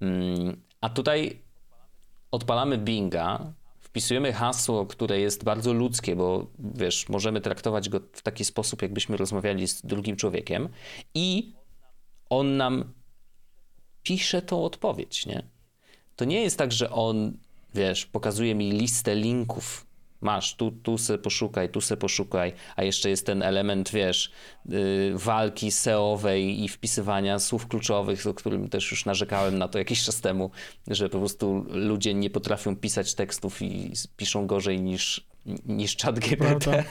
Speaker 2: Mm, a tutaj odpalamy Binga, wpisujemy hasło, które jest bardzo ludzkie, bo wiesz, możemy traktować go w taki sposób, jakbyśmy rozmawiali z drugim człowiekiem i on nam pisze tą odpowiedź, nie? To nie jest tak, że on wiesz, pokazuje mi listę linków. Masz, tu, tu se poszukaj, tu se poszukaj, a jeszcze jest ten element, wiesz, yy, walki SEO-owej i wpisywania słów kluczowych, o którym też już narzekałem na to jakiś czas temu, że po prostu ludzie nie potrafią pisać tekstów i piszą gorzej niż, niż czat GPT.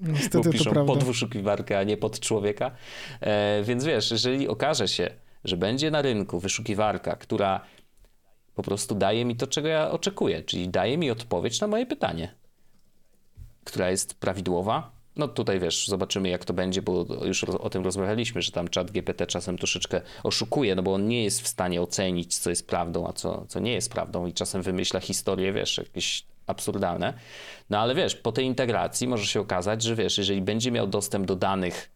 Speaker 2: Niestety Bo piszą pod wyszukiwarkę, a nie pod człowieka. E, więc wiesz, jeżeli okaże się, że będzie na rynku wyszukiwarka, która po prostu daje mi to, czego ja oczekuję, czyli daje mi odpowiedź na moje pytanie, która jest prawidłowa. No tutaj wiesz, zobaczymy jak to będzie, bo już o tym rozmawialiśmy, że tam czat GPT czasem troszeczkę oszukuje, no bo on nie jest w stanie ocenić, co jest prawdą, a co, co nie jest prawdą i czasem wymyśla historie, wiesz, jakieś absurdalne. No ale wiesz, po tej integracji może się okazać, że wiesz, jeżeli będzie miał dostęp do danych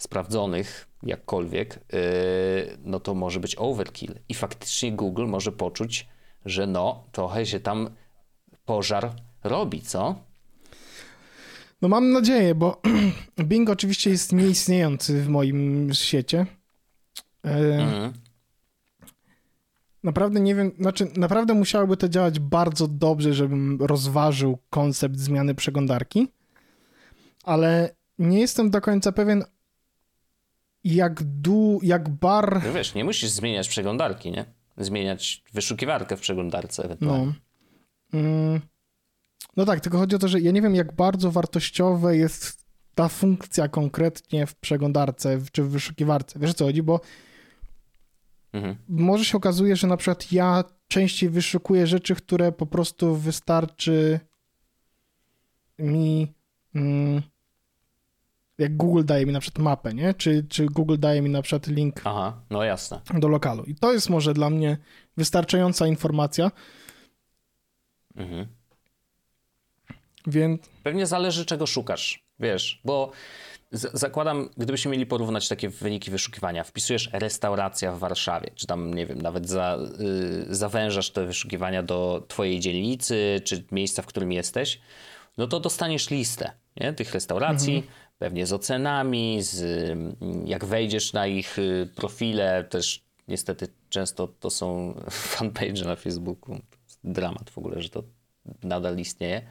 Speaker 2: sprawdzonych jakkolwiek, yy, no to może być overkill. I faktycznie Google może poczuć, że no, trochę się tam pożar robi, co?
Speaker 1: No mam nadzieję, bo Bing oczywiście jest nieistniejący w moim świecie. Yy, mhm. Naprawdę nie wiem, znaczy naprawdę musiałoby to działać bardzo dobrze, żebym rozważył koncept zmiany przeglądarki, ale nie jestem do końca pewien, jak du, jak bar...
Speaker 2: No wiesz, nie musisz zmieniać przeglądarki, nie? Zmieniać wyszukiwarkę w przeglądarce ewentualnie.
Speaker 1: No. Mm. no tak, tylko chodzi o to, że ja nie wiem, jak bardzo wartościowe jest ta funkcja konkretnie w przeglądarce czy w wyszukiwarce. Wiesz o co chodzi? Bo mhm. może się okazuje, że na przykład ja częściej wyszukuję rzeczy, które po prostu wystarczy mi mm, jak Google daje mi na przykład mapę, nie? Czy, czy Google daje mi na przykład link
Speaker 2: Aha, no jasne.
Speaker 1: do lokalu. I to jest może dla mnie wystarczająca informacja. Mhm. Więc...
Speaker 2: Pewnie zależy, czego szukasz, wiesz, bo zakładam, gdybyśmy mieli porównać takie wyniki wyszukiwania, wpisujesz restauracja w Warszawie, czy tam, nie wiem, nawet za, y, zawężasz te wyszukiwania do twojej dzielnicy, czy miejsca, w którym jesteś, no to dostaniesz listę nie? tych restauracji, mhm pewnie z ocenami, z, jak wejdziesz na ich y, profile, też niestety często to są fanpage na Facebooku. Dramat w ogóle, że to nadal istnieje.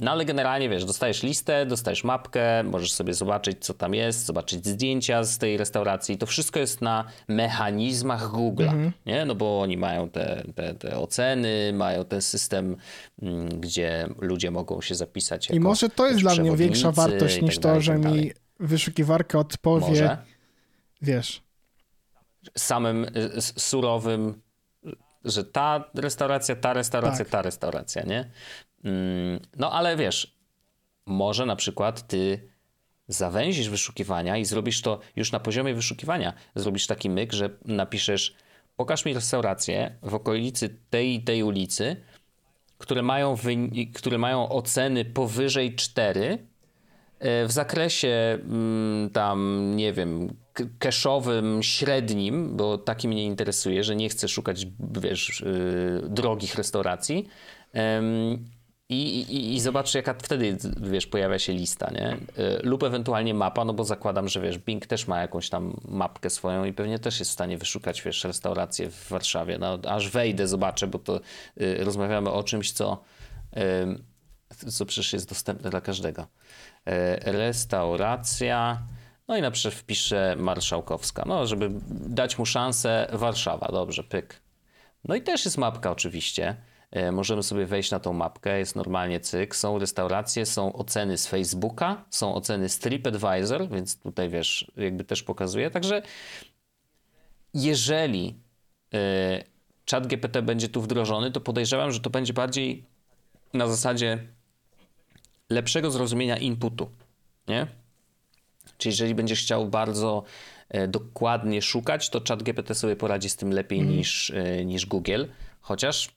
Speaker 2: No ale generalnie wiesz, dostajesz listę, dostajesz mapkę, możesz sobie zobaczyć, co tam jest, zobaczyć zdjęcia z tej restauracji. To wszystko jest na mechanizmach Google'a, mhm. nie? No bo oni mają te, te, te oceny, mają ten system, mm, gdzie ludzie mogą się zapisać.
Speaker 1: I może to jest dla mnie większa wartość niż tak to, że tak mi wyszukiwarka odpowie, może. wiesz.
Speaker 2: Samym y, surowym że ta restauracja, ta restauracja, tak. ta restauracja, nie? Mm, no ale wiesz, może na przykład ty zawęzisz wyszukiwania i zrobisz to już na poziomie wyszukiwania. Zrobisz taki myk, że napiszesz pokaż mi restaurację w okolicy tej i tej ulicy, które mają, które mają oceny powyżej 4 e, w zakresie mm, tam, nie wiem, keszowym, średnim, bo taki mnie interesuje, że nie chcę szukać, wiesz, yy, drogich restauracji. i, i, I zobacz, jaka wtedy, wiesz, pojawia się lista, nie? Yy, lub ewentualnie mapa, no bo zakładam, że wiesz, Bing też ma jakąś tam mapkę swoją i pewnie też jest w stanie wyszukać, wiesz, restaurację w Warszawie. No, aż wejdę, zobaczę, bo to yy, rozmawiamy o czymś, co, co przecież jest dostępne dla każdego. restauracja no i na przykład wpiszę Marszałkowska, no żeby dać mu szansę Warszawa, dobrze, pyk. No i też jest mapka oczywiście. E, możemy sobie wejść na tą mapkę, jest normalnie cyk, są restauracje, są oceny z Facebooka, są oceny z TripAdvisor, więc tutaj wiesz, jakby też pokazuje. Także jeżeli y, chat GPT będzie tu wdrożony, to podejrzewam, że to będzie bardziej na zasadzie lepszego zrozumienia inputu, nie? Czyli jeżeli będziesz chciał bardzo e, dokładnie szukać, to ChatGPT sobie poradzi z tym lepiej mm. niż, e, niż Google. Chociaż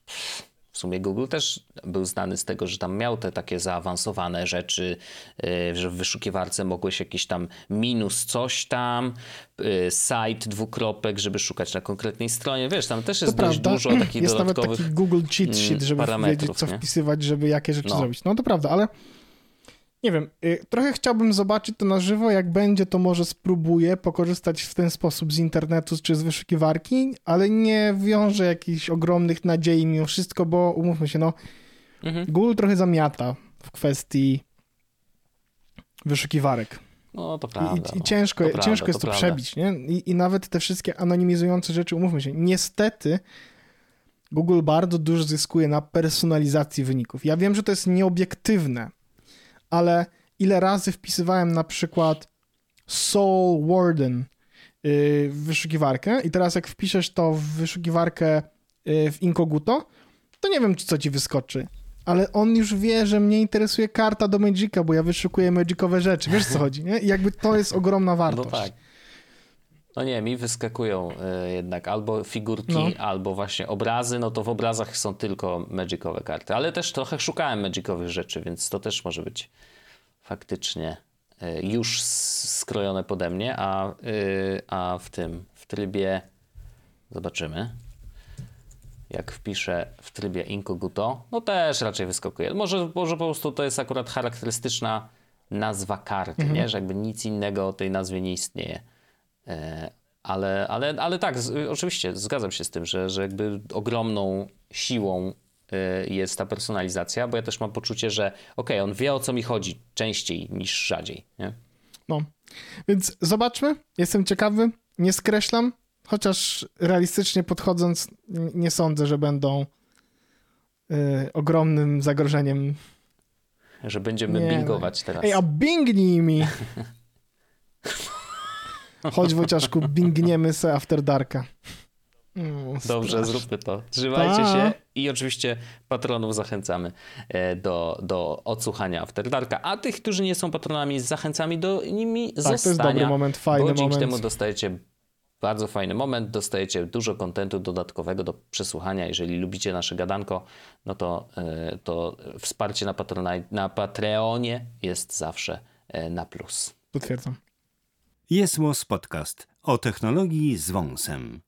Speaker 2: w sumie Google też był znany z tego, że tam miał te takie zaawansowane rzeczy, e, że w wyszukiwarce mogłeś jakiś tam minus coś tam, site dwukropek, żeby szukać na konkretnej stronie. Wiesz, tam też jest to dość prawda. dużo takich
Speaker 1: jest
Speaker 2: dodatkowych Jest
Speaker 1: nawet taki Google cheat sheet, żeby wiedzieć, co nie? wpisywać, żeby jakie rzeczy no. zrobić. No to prawda, ale nie wiem, y, trochę chciałbym zobaczyć to na żywo, jak będzie, to może spróbuję pokorzystać w ten sposób z internetu czy z wyszukiwarki, ale nie wiążę jakichś ogromnych nadziei mimo wszystko, bo umówmy się, no mhm. Google trochę zamiata w kwestii wyszukiwarek.
Speaker 2: No, to prawda.
Speaker 1: I, i ciężko, to ciężko jest to, to przebić, nie? I, I nawet te wszystkie anonimizujące rzeczy, umówmy się, niestety Google bardzo dużo zyskuje na personalizacji wyników. Ja wiem, że to jest nieobiektywne, ale ile razy wpisywałem na przykład Soul Warden y, w wyszukiwarkę i teraz jak wpiszesz to w wyszukiwarkę y, w Inkoguto, to nie wiem, co ci wyskoczy. Ale on już wie, że mnie interesuje karta do Magica, bo ja wyszukuję magicowe rzeczy. Wiesz, co chodzi, nie? I jakby to jest ogromna wartość.
Speaker 2: No tak. No nie, mi wyskakują y, jednak albo figurki, no. albo właśnie obrazy. No to w obrazach są tylko magicowe karty, ale też trochę szukałem magicowych rzeczy, więc to też może być faktycznie y, już skrojone pode mnie, a, y, a w tym, w trybie zobaczymy. Jak wpiszę w trybie incognito, no też raczej wyskakuje. Może, może po prostu to jest akurat charakterystyczna nazwa karty, mhm. nie? że jakby nic innego o tej nazwie nie istnieje. E, Ale, ale, ale tak, z, oczywiście zgadzam się z tym, że, że jakby ogromną siłą y, jest ta personalizacja, bo ja też mam poczucie, że okej, okay, on wie o co mi chodzi częściej niż rzadziej. Nie?
Speaker 1: No, więc zobaczmy. Jestem ciekawy. Nie skreślam, chociaż realistycznie podchodząc, nie sądzę, że będą y, ogromnym zagrożeniem.
Speaker 2: Że będziemy nie. bingować teraz.
Speaker 1: Ej, a bingnij mi! Chodź Wojciaszku, bingniemy se After Darka.
Speaker 2: Dobrze, zróbmy to. Trzymajcie Ta. się i oczywiście patronów zachęcamy e, do, do odsłuchania After Darka, a tych, którzy nie są patronami, zachęcamy do nimi tak, zostania. to jest dobry
Speaker 1: moment, fajny
Speaker 2: bo dzięki
Speaker 1: moment.
Speaker 2: temu dostajecie bardzo fajny moment, dostajecie dużo kontentu dodatkowego do przesłuchania. Jeżeli lubicie nasze gadanko, no to, e, to wsparcie na, na Patreonie jest zawsze e, na plus.
Speaker 1: Potwierdzam.
Speaker 3: Jest Podcast o technologii z wąsem.